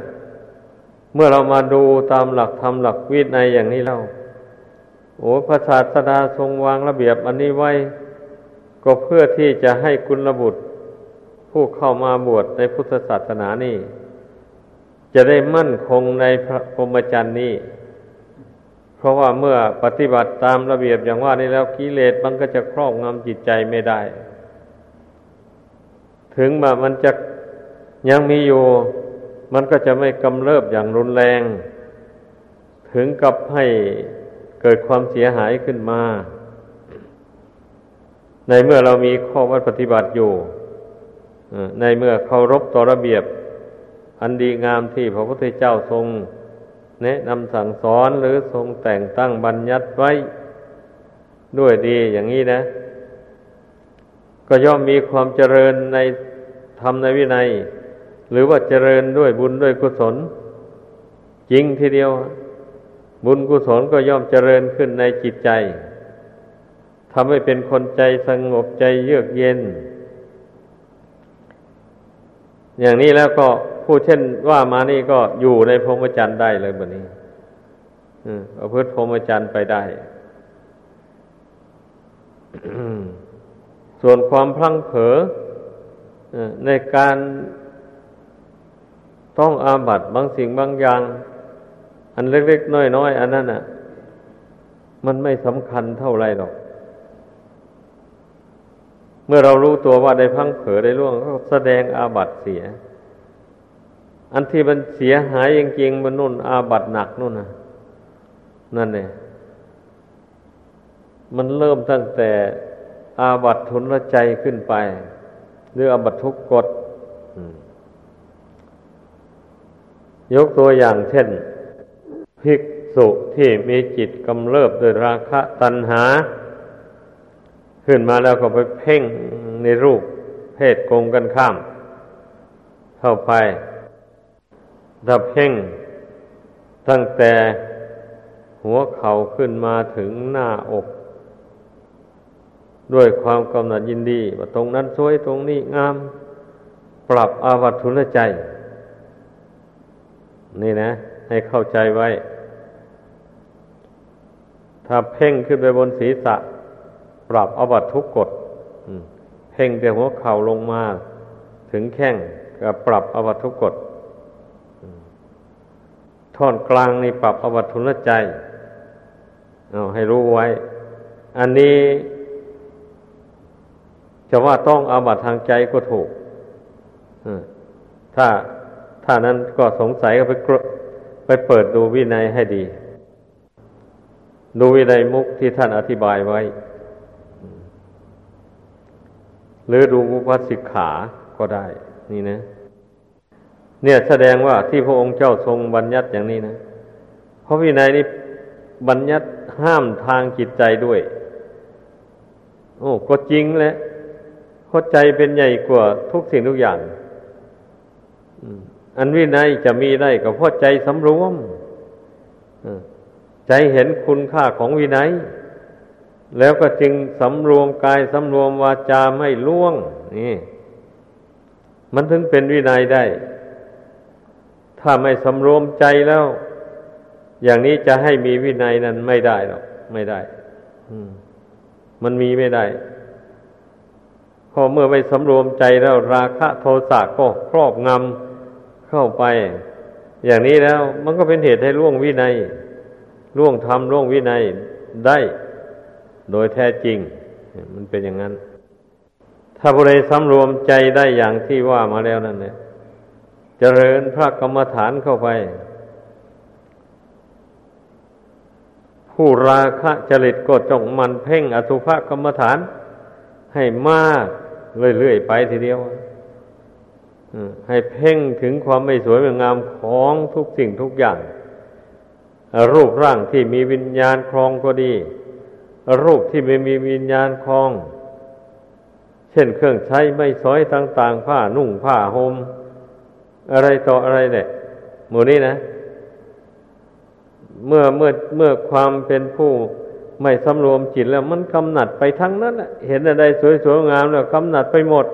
เมื่อเรามาดูตามหลักธรรมหลักวินัยอย่างนี้แล้ว โอ้พระศาสดาทรงวางระเบียบอันนี้ไว้ ก็เพื่อที่จะให้กุลบุตร ผู้เข้ามาบวชในพุทธศาสนานี่ จะได้มั่นคงในพระพรหมจรรย์นี้ เพราะว่าเมื่อปฏิบัติตามระเบียบอย่างว่านี้แล้วกิเลสมันก็จะครอบงำจิตใจไม่ได้ ถึงว่ามันจะยังมีอยู่ มันก็จะไม่กำเริบอย่างรุนแรง ถึงกับให้ เกิดความเสียหายขึ้นมา ในเมื่อเรามีข้อวัดปฏิบัติอยู่ในเมื่อเคารพต่อระเบียบ อันดีงามที่พระพุทธเจ้าทรง แนะนำสั่งสอนหรือทรงแต่งตั้งบัญญัติไว้ ด้วยดีอย่างนี้นะ ก็ย่อมมีความเจริญในธรรมในวินัย หรือว่าเจริญด้วยบุญด้วยกุศล จริงทีเดียว บุญกุศลก็ย่อมเจริญขึ้นในจิตใจทำให้เป็นคนใจสงบใจเยือกเย็น อย่างนี้แล้วก็ผู้เช่นว่ามานี่ก็อยู่ในพรหมจรรย์ได้เลยแบบนี้ประพฤติพรหมจรรย์ไปได้ ส่วนความพลั้งเผลอในการต้องอาบัตบางสิ่งบางอย่าง อันเล็กๆน้อยๆอันนั้นอะ มันไม่สำคัญเท่าไรหรอก เมื่อเรารู้ตัวว่าได้พังเผลอได้ล่วงก็แสดงอาบัตเสีย อันที่มันเสียหายจริงๆมันนุ่นอาบัตหนักนู่นนะนั่นเนี่ยมันเริ่มตั้งแต่อาบัตทุนละใจขึ้นไป หรืออาบัตทุกกฎยกตัวอย่างเช่น ภิกษุที่มีจิตกำเริบโดยราคะตัณหา ขึ้นมาแล้วก็ไปเพ่งในรูปเพศกงกันข้าม เข้าไปถ้าเพ่ง ตั้งแต่หัวเข่าขึ้นมาถึงหน้าอก ด้วยความกำหนัดยินดี ว่าตรงนั้นสวยตรงนี้งาม ปรับอาวัตทุนใจ นี่นะ ให้เข้าใจไว้ ถ้าเพ่งขึ้นไปบนศีรษะ ปรับอวัตทุกกฎเพ่งแต่หัวเข่าลงมา ถึงแข้งก็ปรับอวัตทุกกฎท่อนกลางนี่ปรับอวัตทุนใจเอาให้รู้ไว้ อันนี้ จะว่าต้องอาบัตทางใจก็ถูกถ้าถ้านั้นก็สงสัยก็ไป ไปเปิดดูวินัยให้ดี ดูวินัยมุกที่ท่านอธิบายไว้ หรือดูมุพัสิกขาก็ได้ นี่นะ เนี่ยแสดงว่าที่พระองค์เจ้าทรงบัญญัติอย่างนี้นะ เพราะวินัยนี้บัญญัติห้ามทางจิตใจด้วย โอ้ก็จริงแหละเพราใจเป็นใหญ่กว่าทุกสิ่งทุกอย่างอั อันวินัยจะมีได้ก็เพราะใจสำรวมใจเห็นคุณค่าของวินัย แล้วก็จึงสำรวมกายสำรวมวาจาไม่ล่วง นี่ มันถึงเป็นวินัยได้ ถ้าไม่สำรวมใจแล้ว อย่างนี้จะให้มีวินัยนั้นไม่ได้หรอกไม่ได้มันมีไม่ได้พอเมื่อไม่สำรวมใจแล้วราคะโทสะก็ครอบงำ เข้าไป อย่างนี้แล้ว มันก็เป็นเหตุให้ล่วงวินัยล่วงธรรมล่วงวินัยได้ โดยแท้จริง มันเป็นอย่างนั้น ถ้าบุริสำรวมใจได้อย่างที่ว่ามาแล้วนั่นเนี่ยเจริญพระกรรมฐานเข้าไป ผู้ราคะจริตก็จงมันเพ่งอสุภกรรมฐานให้มากเรื่อยๆไปทีเดียว ให้เพ่งถึงความไม่สวยไม่งามของทุกสิ่งทุกอย่าง รูปร่างที่มีวิญญาณครองก็ดี รูปที่ไม่มีวิญญาณครอง เช่นเครื่องใช้ไม่สอยต่าง ๆ ผ้านุ่งผ้าหม่มอะไรต่ออะไรเนี่ยหมู่นี้นะ เมื่อเมื่อเมื่อความเป็นผู้ไม่สำรวมจิตแล้วมันกำหนัดไปทั้งนั้นเห็นอะไรสวยๆงามแล้วกำหนัดไปหมด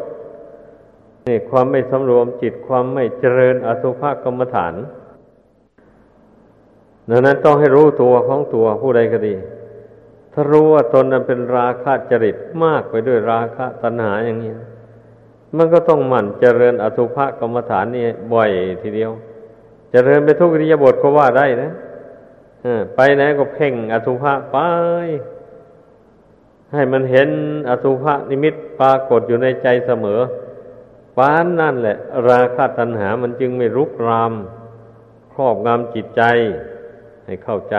นี่ความไม่สำรวมจิตความไม่เจริญอสุภกรรมฐานดังนั้นต้องให้รู้ตัวของตัวผู้ใดก็ดี ถ้ารู้ว่าตนนั้นเป็นราคะจริตมากไปด้วยราคะตัณหาอย่างนี้ มันก็ต้องหมั่นเจริญอสุภกรรมฐานนี่บ่อยทีเดียว เจริญไปทุกริยบทก็ว่าได้นะไปไหนก็เพ่งอสุภะไป ให้มันเห็นอสุภะนิมิตปรากฏอยู่ในใจเสมอ ปานนั่นแหละ ราคะตัณหามันจึงไม่รุกราม ครอบงำจิตใจ ให้เข้าใจ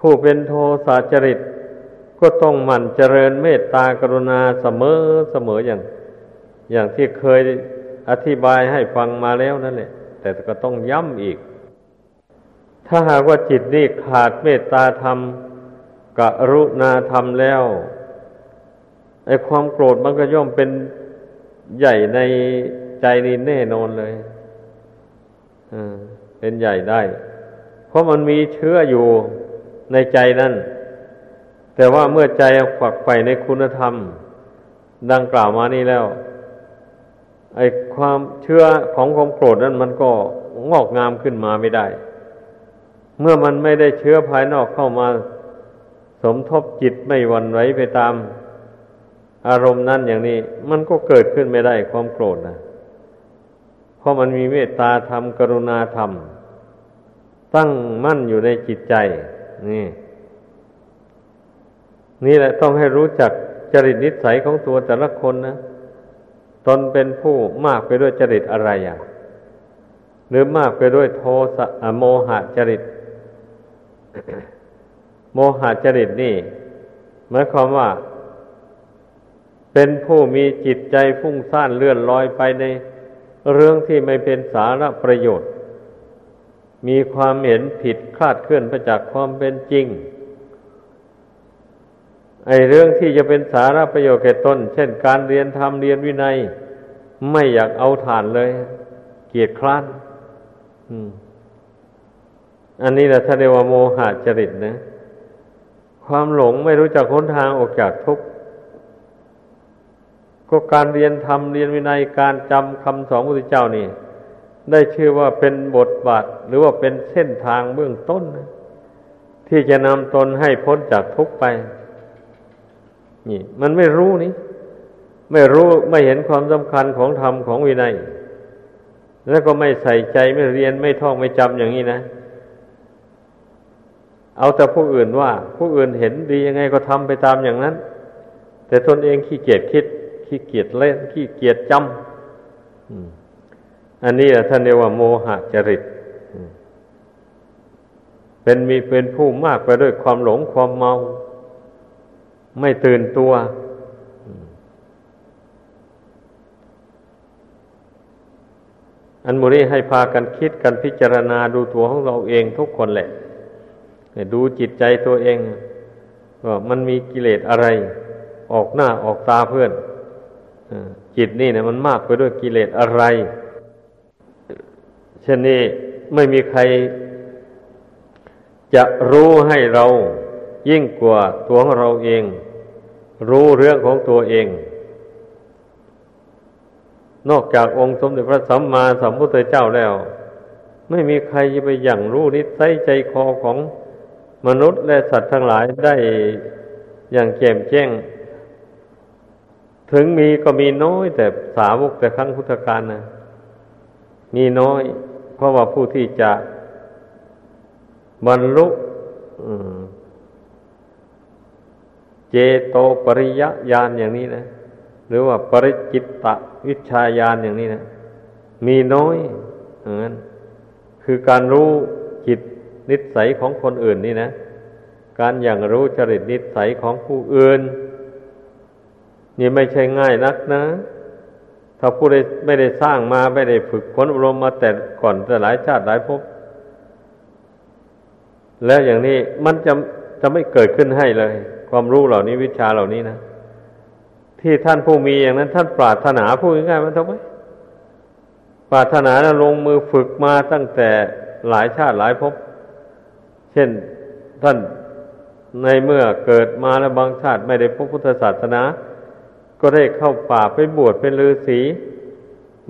ผู้เป็นโทสะจริต ก็ต้องหมั่นเจริญเมตตากรุณาเสมอเสมออย่าง อย่างที่เคยอธิบายให้ฟังมาแล้วนั่นแหละ แต่ก็ต้องย้ำอีก ถ้าหากว่าจิตนี่ขาดเมตตาธรรมกรุณาธรรมแล้ว ไอ้ความโกรธมันก็ย่อมเป็นใหญ่ในใจนี่แน่นอนเลยอ่าเป็นใหญ่ได้ เพราะมันมีเชื้ออยู่ในใจนั่น แต่ว่าเมื่อใจฝักใฝ่ในคุณธรรม ดังกล่าวมานี้แล้ว ไอ้ความเชื่อของความโกรธนั้นมันก็งอกงามขึ้นมาไม่ได้ เมื่อมันไม่ได้เชื้อภายนอกเข้ามา สมทบจิตไม่วันไหวไปตาม อารมณ์นั้นอย่างนี้ มันก็เกิดขึ้นไม่ได้ความโกรธนะเพราะมันมีเมตตาธรรมกรุณาธรรม ตั้งมั่นอยู่ในจิตใจ นี่ นี่แหละต้องให้รู้จักจริตนิสัยของตัวแต่ละคนนะตนเป็นผู้มากไปด้วยจริตอะไรอะหรือมากไปด้วยโทสะโมหะจริต โมหะจริตนี่หมายความว่า เป็นผู้มีจิตใจฟุ้งซ่านเลื่อนลอยไปในเรื่องที่ไม่เป็นสาระประโยชน์ มีความเห็นผิดคลาดเคลื่อนไปจากความเป็นจริง ไอเรื่องที่จะเป็นสาระประโยชน์แก่ตน เช่นการเรียนธรรมเรียนวินัย ไม่อยากเอาฐานเลย เกียดคร้านอันนี้แหละท่านเรียกว่าโมหะจริตนะ ความหลงไม่รู้จักค้นทางออกจากทุกข์ ก็การเรียนธรรมเรียนวินัยการจำคำสอนพระพุทธเจ้านี่ ได้ชื่อว่าเป็นบทบาทหรือว่าเป็นเส้นทางเบื้องต้น ที่จะนำตนให้พ้นจากทุกข์ไป นี่ มันไม่รู้นี่ไม่รู้ไม่เห็นความสำคัญของธรรมของวินัย แล้วก็ไม่ใส่ใจไม่เรียนไม่ท่องไม่จำอย่างนี้นะ เอาแต่ผู้อื่นว่า ผู้อื่นเห็นดียังไงก็ทำไปตามอย่างนั้น แต่ตนเองขี้เกียจคิด ขี้เกียจเล่นขี้เกียจจำอันนี้ท่านเรียกว่าโมหะจริตเป็นมีเป็นผู้มากไปด้วยความหลงความเมา ไม่ตื่นตัว อันมูนี้ให้พากันคิดกันพิจารณาดูตัวของเราเองทุกคนแหละดูจิตใจตัวเองว่ามันมีกิเลสอะไร ออกหน้าออกตาเพื่อน จิตนี่เนี่ยมันมากไปด้วยกิเลสอะไรเช่นนี้ไม่มีใคร จะรู้ให้เรายิ่งกว่าตัวของเราเอง รู้เรื่องของตัวเอง นอกจากองค์สมเด็จพระสัมมาสัมพุทธเจ้าแล้ว ไม่มีใครจะไปอย่างรู้นิสัยใจคอของมนุษย์และสัตว์ทั้งหลายได้อย่างแจ่มแจ้ง ถึงมีก็มีน้อย แต่สาวกแต่ครั้งพุทธกาลนะมีน้อย เพราะว่าผู้ที่จะบรรลุเจโตปริยญาณอย่างนี้นะ หรือว่าปริจิตตวิชาญาณอย่างนี้นะมีน้อยอย่างนั้นคือการรู้จิตนิสัยของคนอื่นนี่นะ การอย่างรู้จริตนิสัยของผู้อื่น นี่ไม่ใช่ง่ายนักนะ ถ้าผู้ใดไม่ได้สร้างมาไม่ได้ฝึกฝนอบรมมาแต่ก่อนแต่หลายชาติหลายภพแล้วอย่างนี้มันจะจะไม่เกิดขึ้นให้เลย ความรู้เหล่านี้วิชาเหล่านี้นะที่ท่านผู้มีอย่างนั้น ท่านปรารถนาพูดง่ายๆมันทำไมปรารถนานะลงมือฝึกมาตั้งแต่หลายชาติหลายภพเช่นท่านในเมื่อเกิดมาแล้วบางชาติไม่ได้พบพุทธศาสนา ก็ได้เข้าป่าไปบวชเป็นฤาษี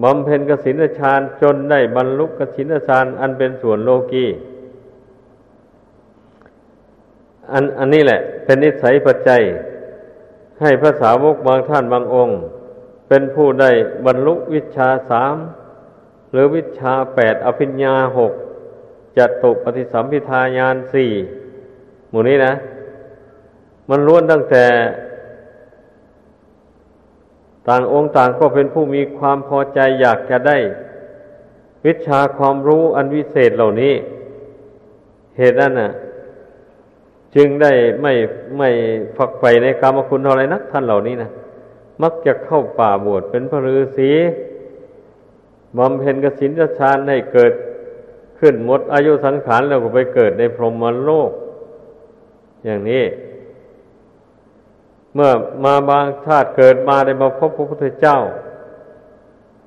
บำเพ็ญกสินฌานจนได้บรรลุกสินฌานอันเป็นส่วนโลกีอันอันนี้แหละ เป็นนิสัยปัจจัย ให้พระสาวกบางท่านบางองค์ เป็นผู้ได้บรรลุวิชาสามหรือวิชาแปดอภิญญาหกจตุปฏิสัมพิทายานสี่หมู่นี้นะ มันล้วนตั้งแต่ ต่างองค์ต่างก็เป็นผู้มีความพอใจอยากจะได้ วิชาความรู้อันวิเศษเหล่านี้ เหตุนั้นน่ะ จึงได้ไม่ไม่ฝักใฝ่ในกรรมคุณอะไรนักท่านเหล่านี้นะมักจะเข้าป่าบวชเป็นพระฤาษีบำเพ็ญกสินฌานให้เกิดขึ้นหมดอายุสังขารแล้วก็ไปเกิดในพรหมโลก อย่างนี้ เมื่อมาบางชาติเกิดมาได้มาพบพระพุทธเจ้า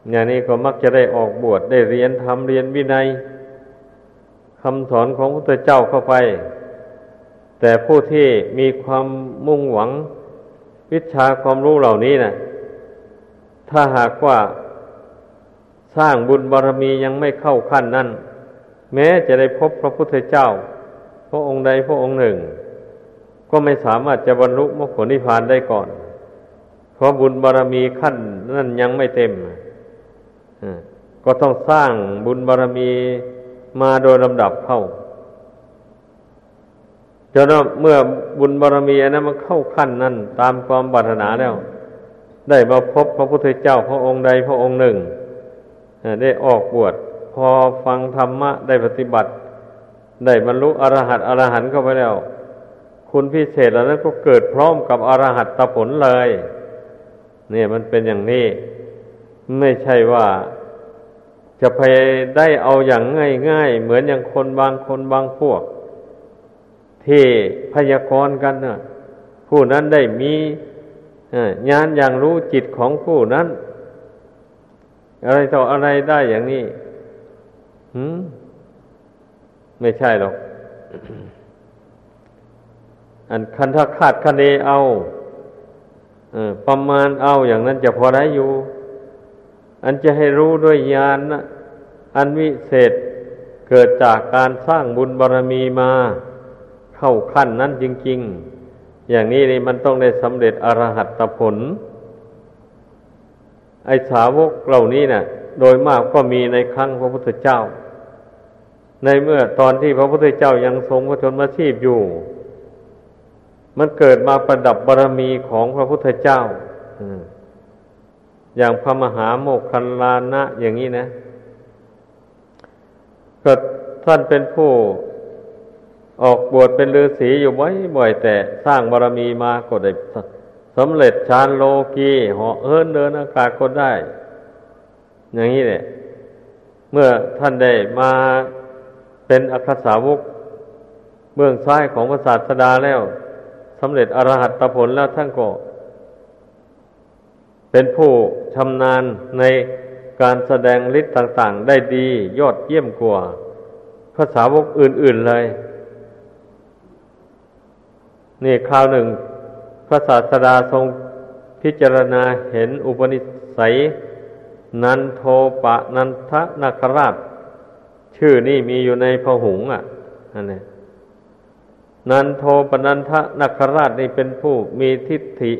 อย่างนี้ก็มักจะได้ออกบวชได้เรียนธรรมเรียนวินัยคำสอนของพระพุทธเจ้าเข้าไป แต่ผู้ที่มีความมุ่งหวังวิชาความรู้เหล่านี้นะถ้าหากว่าสร้างบุญบารรมียังไม่เข้าขั้นนั้น แม้จะได้พบพระพุทธเจ้า พระองค์ใดพระองค์หนึ่ง ก็ไม่สามารถจะบรรลุมรรคผลนิพพานได้ก่อน เพราะบุญบารรมีขั้นนั้นยังไม่เต็มก็ต้องสร้างบุญบารรมีมาโดยลำดับเข้าจนเมื่อบุญบารรมีอันนั้นมันเข้าขั้นนั้น ตามความปรารถนาแล้ว ได้มาพบพระพุทธเจ้าพระองค์ใดพระองค์หนึ่งได้ออกบวชพอฟังธรรมะได้ปฏิบัติ ได้บรรลุอรหัตอรหันต์เข้าไปแล้ว คุณพิเศษเหล่านั้นก็เกิดพร้อมกับอรหัตตผลเลย เนี่ยมันเป็นอย่างนี้ ไม่ใช่ว่าจะไปได้เอาอย่างง่ายๆ เหมือนอย่างคนบางคนบางพวก ที่พยากรณ์กันนะผู้นั้นได้มีญาณอย่างรู้จิตของผู้นั้น อะไรต่ออะไรได้อย่างนี้ หืม ไม่ใช่หรอก อันคันถ้าคาดคะเนเอาเออประมาณเอาอย่างนั้นจะพอได้อยู่ อันจะให้รู้ด้วยญาณนะอันวิเศษเกิดจากการสร้างบุญบารรมีมา เข้าขั้นนั้นจริง ๆ อย่างนี้นี่มันต้องได้สำเร็จอรหัตผล ไอสาวกเหล่านี้นะ่ะ โดยมากก็มีในครั้งพระพุทธเจ้า ในเมื่อตอนที่พระพุทธเจ้ายังทรงพระชนมาชีพอยู่ มันเกิดมาประดับบารรมีของพระพุทธเจ้าอย่างพระมหาโมคคัลลานะอย่างนี้นะก็ท่านเป็นผู้ออกบวชเป็นฤาษีอยู่ไว้บ่อยแต่สร้างบารรมีมาก็ได้สำเร็จฌานโลกีเหาะเฮินเดินอากาศก็ได้ อย่างนี้แหละ เมื่อท่านได้มาเป็นอัคสาวกเบื้องซ้ายของพระศาสดาแล้ว สำเร็จอรหัตผลแล้วท่านก็เป็นผู้ชำนาญในการแสดงฤทธิ์ต่าง ๆ ได้ดียอดเยี่ยมกว่าภาษาวกอื่น ๆเลย นี่คราวหนึ่ง พระศาสดาทรงพิจารณาเห็นอุปนิสัย นันโทปะนันทนาคราช ชื่อนี่มีอยู่ในพหุงอะอันนี้ นันโทปนันทะนาคราชนี่เป็นผู้มีทิฏฐิ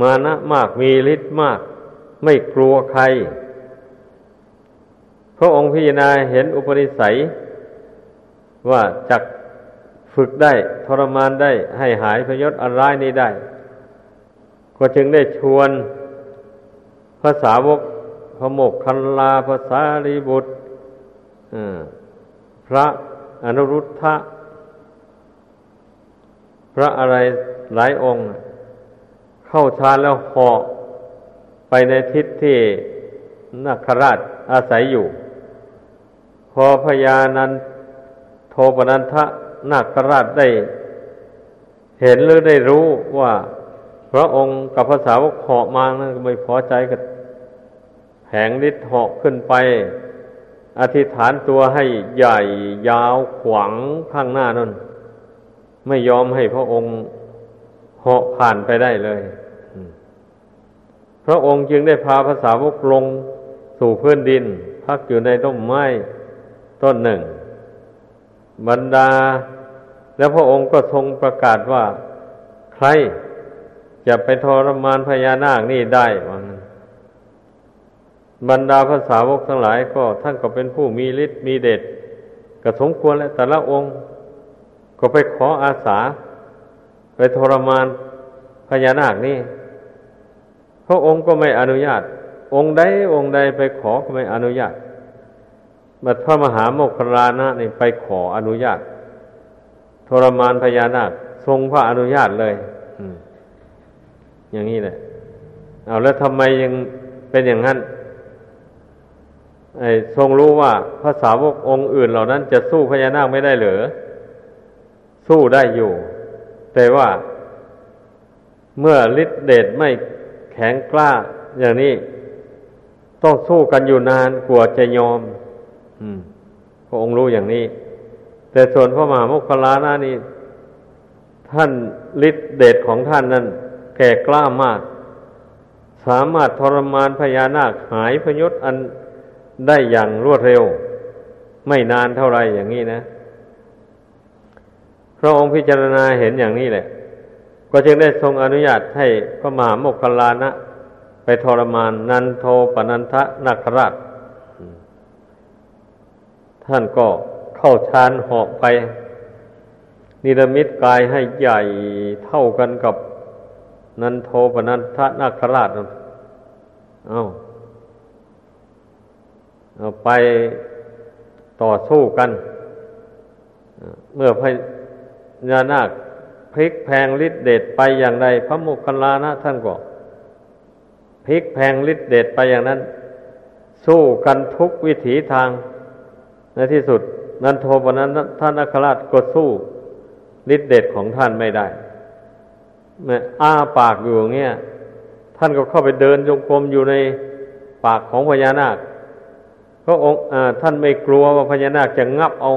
มานะมากมีฤทธิ์มาก ไม่กลัวใคร พระองค์พิจารณาเห็นอุปนิสัย ว่าจักฝึกได้ทรมานได้ให้หายพยศอันร้ายนี้ได้ ก็จึงได้ชวนภาษาวกพระโมกคันลาภาษาลีบุตรพระอนุรุทธะ ระอะไรหลายองค์ เข้าฌานแล้วเหาะไปในทิศที่นักราชอาศัยอยู่ พอพญานันโทปนันทะนาคราชได้ เห็นหรือได้รู้ว่า พระองค์กับภาษาวกเหาะมานั้นก็ไม่พอใจกับแผงฤทธิ์เหาะขึ้นไป อธิษฐานตัวให้ใหญ่ยาวขวางข้างหน้านั่น ไม่ยอมให้พระองค์เหาะผ่านไปได้เลย พระองค์จึงได้พาภาษาวกลงสู่พื้นดิน พักอยู่ในต้นไม้ต้นหนึ่ง บรรดา แล้วพระองค์ก็ทรงประกาศว่า ใครจะไปทรมานพญานาคนี่ได้ว่างั้นบรรดาภาษาวกทั้งหลายก็ท่านก็เป็นผู้มีฤทธิ์มีเดชก็สมควรแล้วแต่ละองค์ ก็ไปขออาสา ไปทรมานพญานาคนี่พระองค์ก็ไม่อนุญาต องค์ใดองค์ใดไปขอก็ไม่อนุญาตบัดพระมหาโมคคลานะนี่ไปขออนุญาต ทรมานพญานาคทรงพระอนุญาตเลยอย่างนี้แหละเอาแล้วทำไมยังเป็นอย่างนั้นไอ้ทรงรู้ว่าพระสาวกองค์อื่นเหล่านั้นจะสู้พญานาคไม่ได้เหรือ สู้ได้อยู่ แต่ว่าเมื่อฤทธิเดชไม่แข็งกล้าอย่างนี้ ต้องสู้กันอยู่นานกว่าจะยอมพระองค์รู้อย่างนี้ แต่ส่วนพระมหาโมคคลานะนี่ ท่านฤทธิเดชของท่านนั้น แก่กล้ามาก สามารถทรมานพญานาคหายพยศอันได้อย่างรวดเร็ว ไม่นานเท่าไรอย่างนี้นะ พระองค์พิจารณาเห็นอย่างนี้แหละ ก็จึงได้ทรงอนุญาตให้พระมหาโมคคลานะ ไปทรมานนันโทปนันทะนาคราช ท่านก็เข้าฌานหอบไป นิรมิตกายให้ใหญ่เท่ากันกับนันโทปนันทะนาคราชเอาเอาไปต่อสู้กัน เมื่อพ ญานาคพลิกแพงฤทธิเดชไปอย่างใดพระมุคคลานะท่านก็พลิกแพงฤทธิเดชไปอย่างนั้น สู้กันทุกวิถีทาง ในที่สุด นันโทปนั้นท่านอัครราชก็สู้ฤทธิเดชของท่านไม่ได้เมื่ออ้าปากอยู่เงี้ยท่านก็เข้าไปเดินจงกรมอยู่ในปากของพญานาคก็องค์ท่านไม่กลัวว่าพญานาคจะงับเอา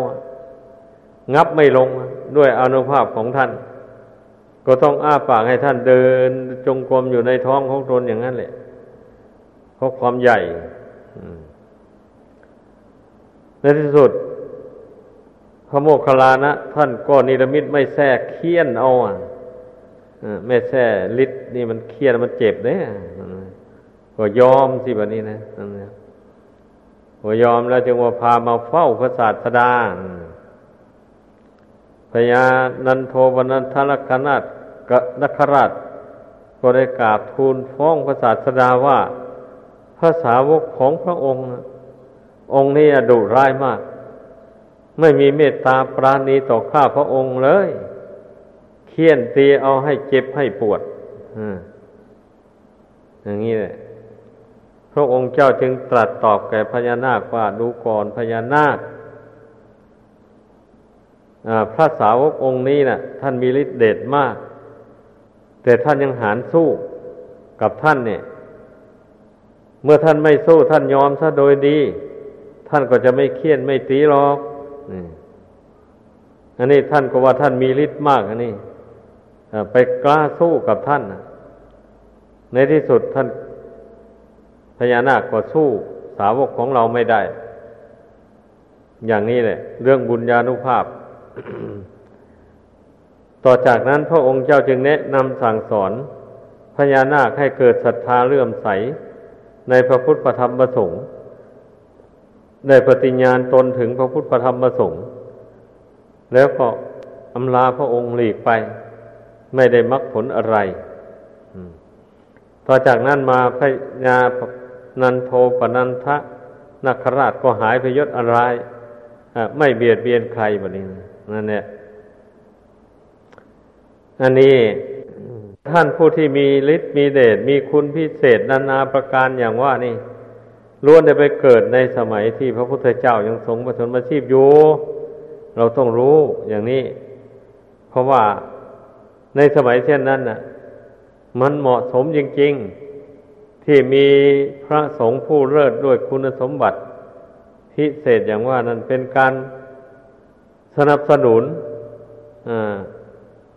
งับไม่ลงด้วยอนุภาพของท่าน ก็ต้องอ้าปากให้ท่านเดินจงกรมอยู่ในท้องของตนอย่างนั้นแหละเพราะความใหญ่ในที่สุด พระโมคคัลลานะ ท่านก็นิรมิตไม่แท้เคียนเอาอะไม่แท้ลิดนี่มันเคียนมันเจ็บเนี่ยก็ยอมสิแบบนี้นะก็ยอมแล้วจึงว่าพามาเฝ้าพระศาสดา พญานันโทวนันทลกนาตกนคราช ก็ได้กราบทูลฟ้องพระศาสดาว่าพระสาวกของพระองค์ องค์นี้ดุร้ายมาก ไม่มีเมตตาปราณีต่อข้าพระองค์เลยเคี่ยนตีเอาให้เจ็บให้ปวดอย่างนี้แหละพระองค์เจ้าจึงตรัสตอบแก่พญานาคว่าดูก่อนพญานาค พระสาวกองค์นี้นะ่ะ ท่านมีฤทธิ์เดชมาก แต่ท่านยังหารสู้กับท่านเนี่ย เมื่อท่านไม่สู้ท่านยอมซะโดยดี ท่านก็จะไม่เคียนไม่ตีหรอกอันนี้ท่านก็ว่าท่านมีฤทธิ์มากอันนี้ไปกล้าสู้กับท่านในที่สุดท่านพญานาคก็สู้สาวกของเราไม่ได้ อย่างนี้แหละ เรื่องบุญญาณุภาพ ต่อจากนั้นพระองค์เจ้าจึงแนะนำสั่งสอนพญานาคให้เกิดศรัทธาเลื่อมใส ในพระพุทธธรรมประสงค์ได้ปฏิญญาณตนถึงพระพุทธธรรมประสงค์แล้วก็อำลาพระองค์หลีกไป ไม่ได้มรรคผลอะไรต่อจากนั้นมาพญานันโทปนันทะนักราชก็หายพยศอะไรไม่เบียดเบียนใครแบบนี้ นเนี่ยอันนี้ท่านผู้ที่มีฤทธิ์มีเดชมีคุณพิเศษนานาประการอย่างว่านี่ล้วนได้ไปเกิดในสมัยที่พระพุทธเจ้ายังทรงประชนมาชีพอยู่ เราต้องรู้อย่างนี้ เพราะว่าในสมัยเช่นนั้นน่ะ มันเหมาะสมจริง ๆ ที่มีพระสงฆ์ผู้เลิศด้วยคุณสมบัติพิเศษอย่างว่านั้นเป็นการ สนับสนุน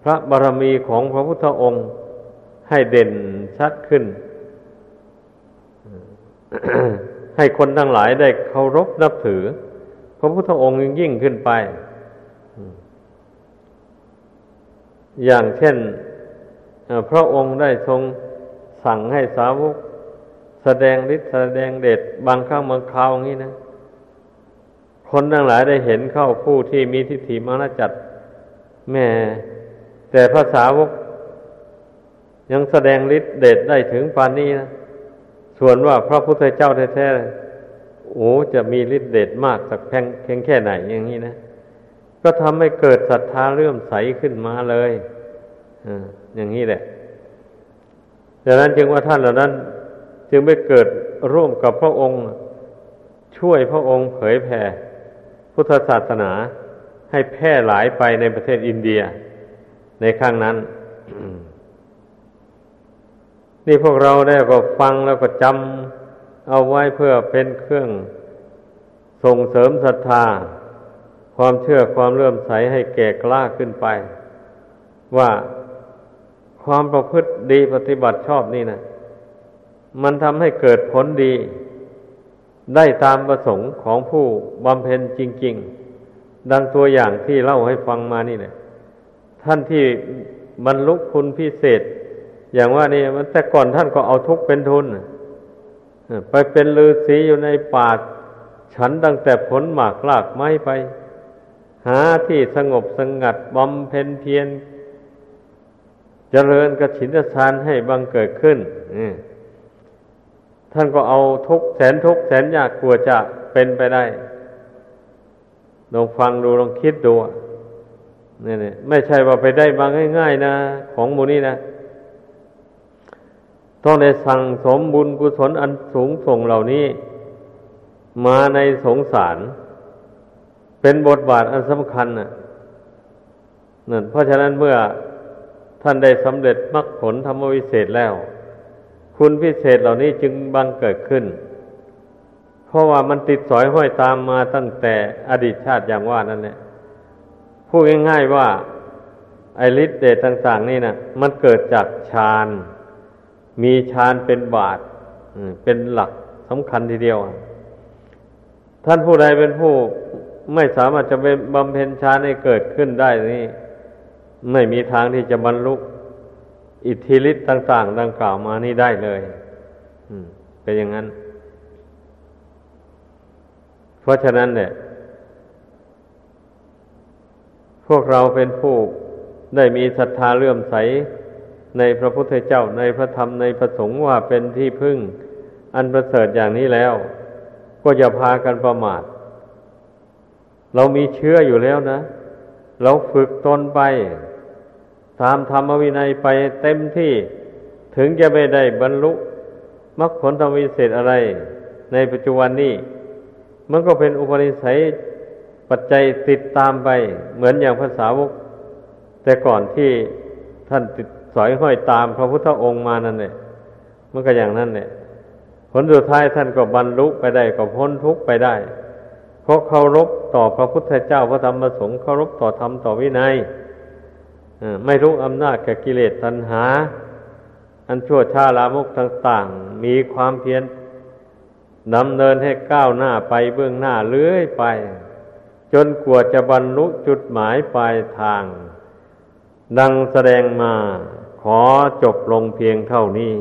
พระบารมีของพระพุทธองค์ให้เด่นชัดขึ้น ให้คนทั้งหลายได้เคารพนับถือ พระพุทธองค์ยิ่งขึ้นไป อย่างเช่นพระองค์ได้ทรงสั่งให้สาวกแสดงฤทธิ์แสดงเดชบางครั้งบางคราวอย่างนี้นะ คนทั้งหลายได้เห็นเข้าผู้ที่มีทิฏฐิมานจัดแม่ แต่ภาษาวกยังแสดงฤทธิ์เดชได้ถึงปานนี้นะส่วนว่าพระพุทธเจ้าแท้ๆโอ้จะมีฤทธิ์เดชมากสักแพงเพียงแค่ไหนอย่างนี้นะก็ทำให้เกิดศรัทธาเลื่อมใสขึ้นมาเลยออย่างนี้แหละดังนั้นจึงว่าท่านเหล่านั้น จึงไม่เกิดร่วมกับพระองค์ ช่วยพระองค์เผยแผ่ พุทธศาสนาให้แพร่หลายไปในประเทศอินเดีย ในข้งนั้น นี่พวกเราได้ก็ฟังแล้วก็จำเอาไว้เพื่อเป็นเครื่องส่งเสริมศรัทธา ความเชื่อความเลื่อมใสให้แก่กล้าขึ้นไป ว่าความประพฤติดีปฏิบัติชอบนี่นะมันทำให้เกิดผลดี ได้ตามประสงค์ของผู้บำเพ็ญจริง ๆ ดังตัวอย่างที่เล่าให้ฟังมานี่แหละท่านที่บรรลุคุณพิเศษ อย่างว่านี่มันแต่ก่อนท่านก็เอาทุกเป็นทุนไปเป็นฤาษีอยู่ในป่าฉันตั้งแต่ผลหมากลากไม้ไป หาที่สงบสงัดบำเพ็ญเพียรเจริญกระฉินทานให้บังเกิดขึ้น ท่านก็เอาทุกแสนทุกแสนยากกลัวจะเป็นไปได้ ลองฟังดูลองคิดดูนี่นี่ไม่ใช่ว่าไปได้มาง่าย ๆ นะ ของมูนี่นะต้องได้สั่งสมบุญกุศลอันสูงส่งเหล่านี้ มาในสงสาร เป็นบทบาทอันสำคัญนะนั่นเพราะฉะนั้นเมื่อท่านได้สำเร็จมรรคผลธรรมวิเศษแล้ว คุณพิเศษเหล่านี้จึงบังเกิดขึ้น เพราะว่ามันติดสอยห้อยตามมาตั้งแต่อดีตชาติอย่างว่านั่นแหละพูดง่ายๆว่าไอฤทธิ์เดชต่าง ๆ นี่นะมันเกิดจากฌาน มีฌานเป็นบาทเป็นหลักสำคัญทีเดียว ท่านผู้ใดเป็นผู้ไม่สามารถจะเป็นบำเพ็ญฌานให้เกิดขึ้นได้นี่ไม่มีทางที่จะบรรลุ อิทธิฤทธิ์ต่าง ๆ ดังกล่าวมานี่ได้เลยเป็นอย่างนั้น เพราะฉะนั้นเนี่ย พวกเราเป็นผู้ได้มีศรัทธาเลื่อมใสในพระพุทธเจ้าในพระธรรมในพระสงฆ์ว่าเป็นที่พึ่ง อันประเสริฐอย่างนี้แล้ว ก็อย่าพากันประมาท เรามีเชื้ออยู่แล้วนะ เราฝึกตนไป ตามธรรมวินัยไปเต็มที่ถึงจะไม่ได้บรรลุมรรคผลธรรมวิเศษอะไร ในปัจจุบันนี้ มันก็เป็นอุปนิสัยปัจจัยติดตามไป เหมือนอย่างภาษาวก แต่ก่อนที่ท่านติดสอยห้อยตามพระพุทธองค์มานั่นเนี่ยมันก็อย่างนั้นเนี่ยผลสุดท้ายท่านก็บรรลุไปได้ก็พ้นทุกข์ไปได้ เพราะเคารพต่อพระพุทธเจ้าพระธรรมพระสงฆ์เคารพต่อธรรมต่อวินัย ไม่รู้อำนาจแก่กิเลสตัณหา อันชั่วช้าลามกต่างๆ มีความเพียรนำเนินให้ก้าวหน้าไปเบื้องหน้าเลื้อยไป จนกว่าจะบรรลุจุดหมายปลายทาง ดังแสดงมาขอจบลงเพียงเท่านี้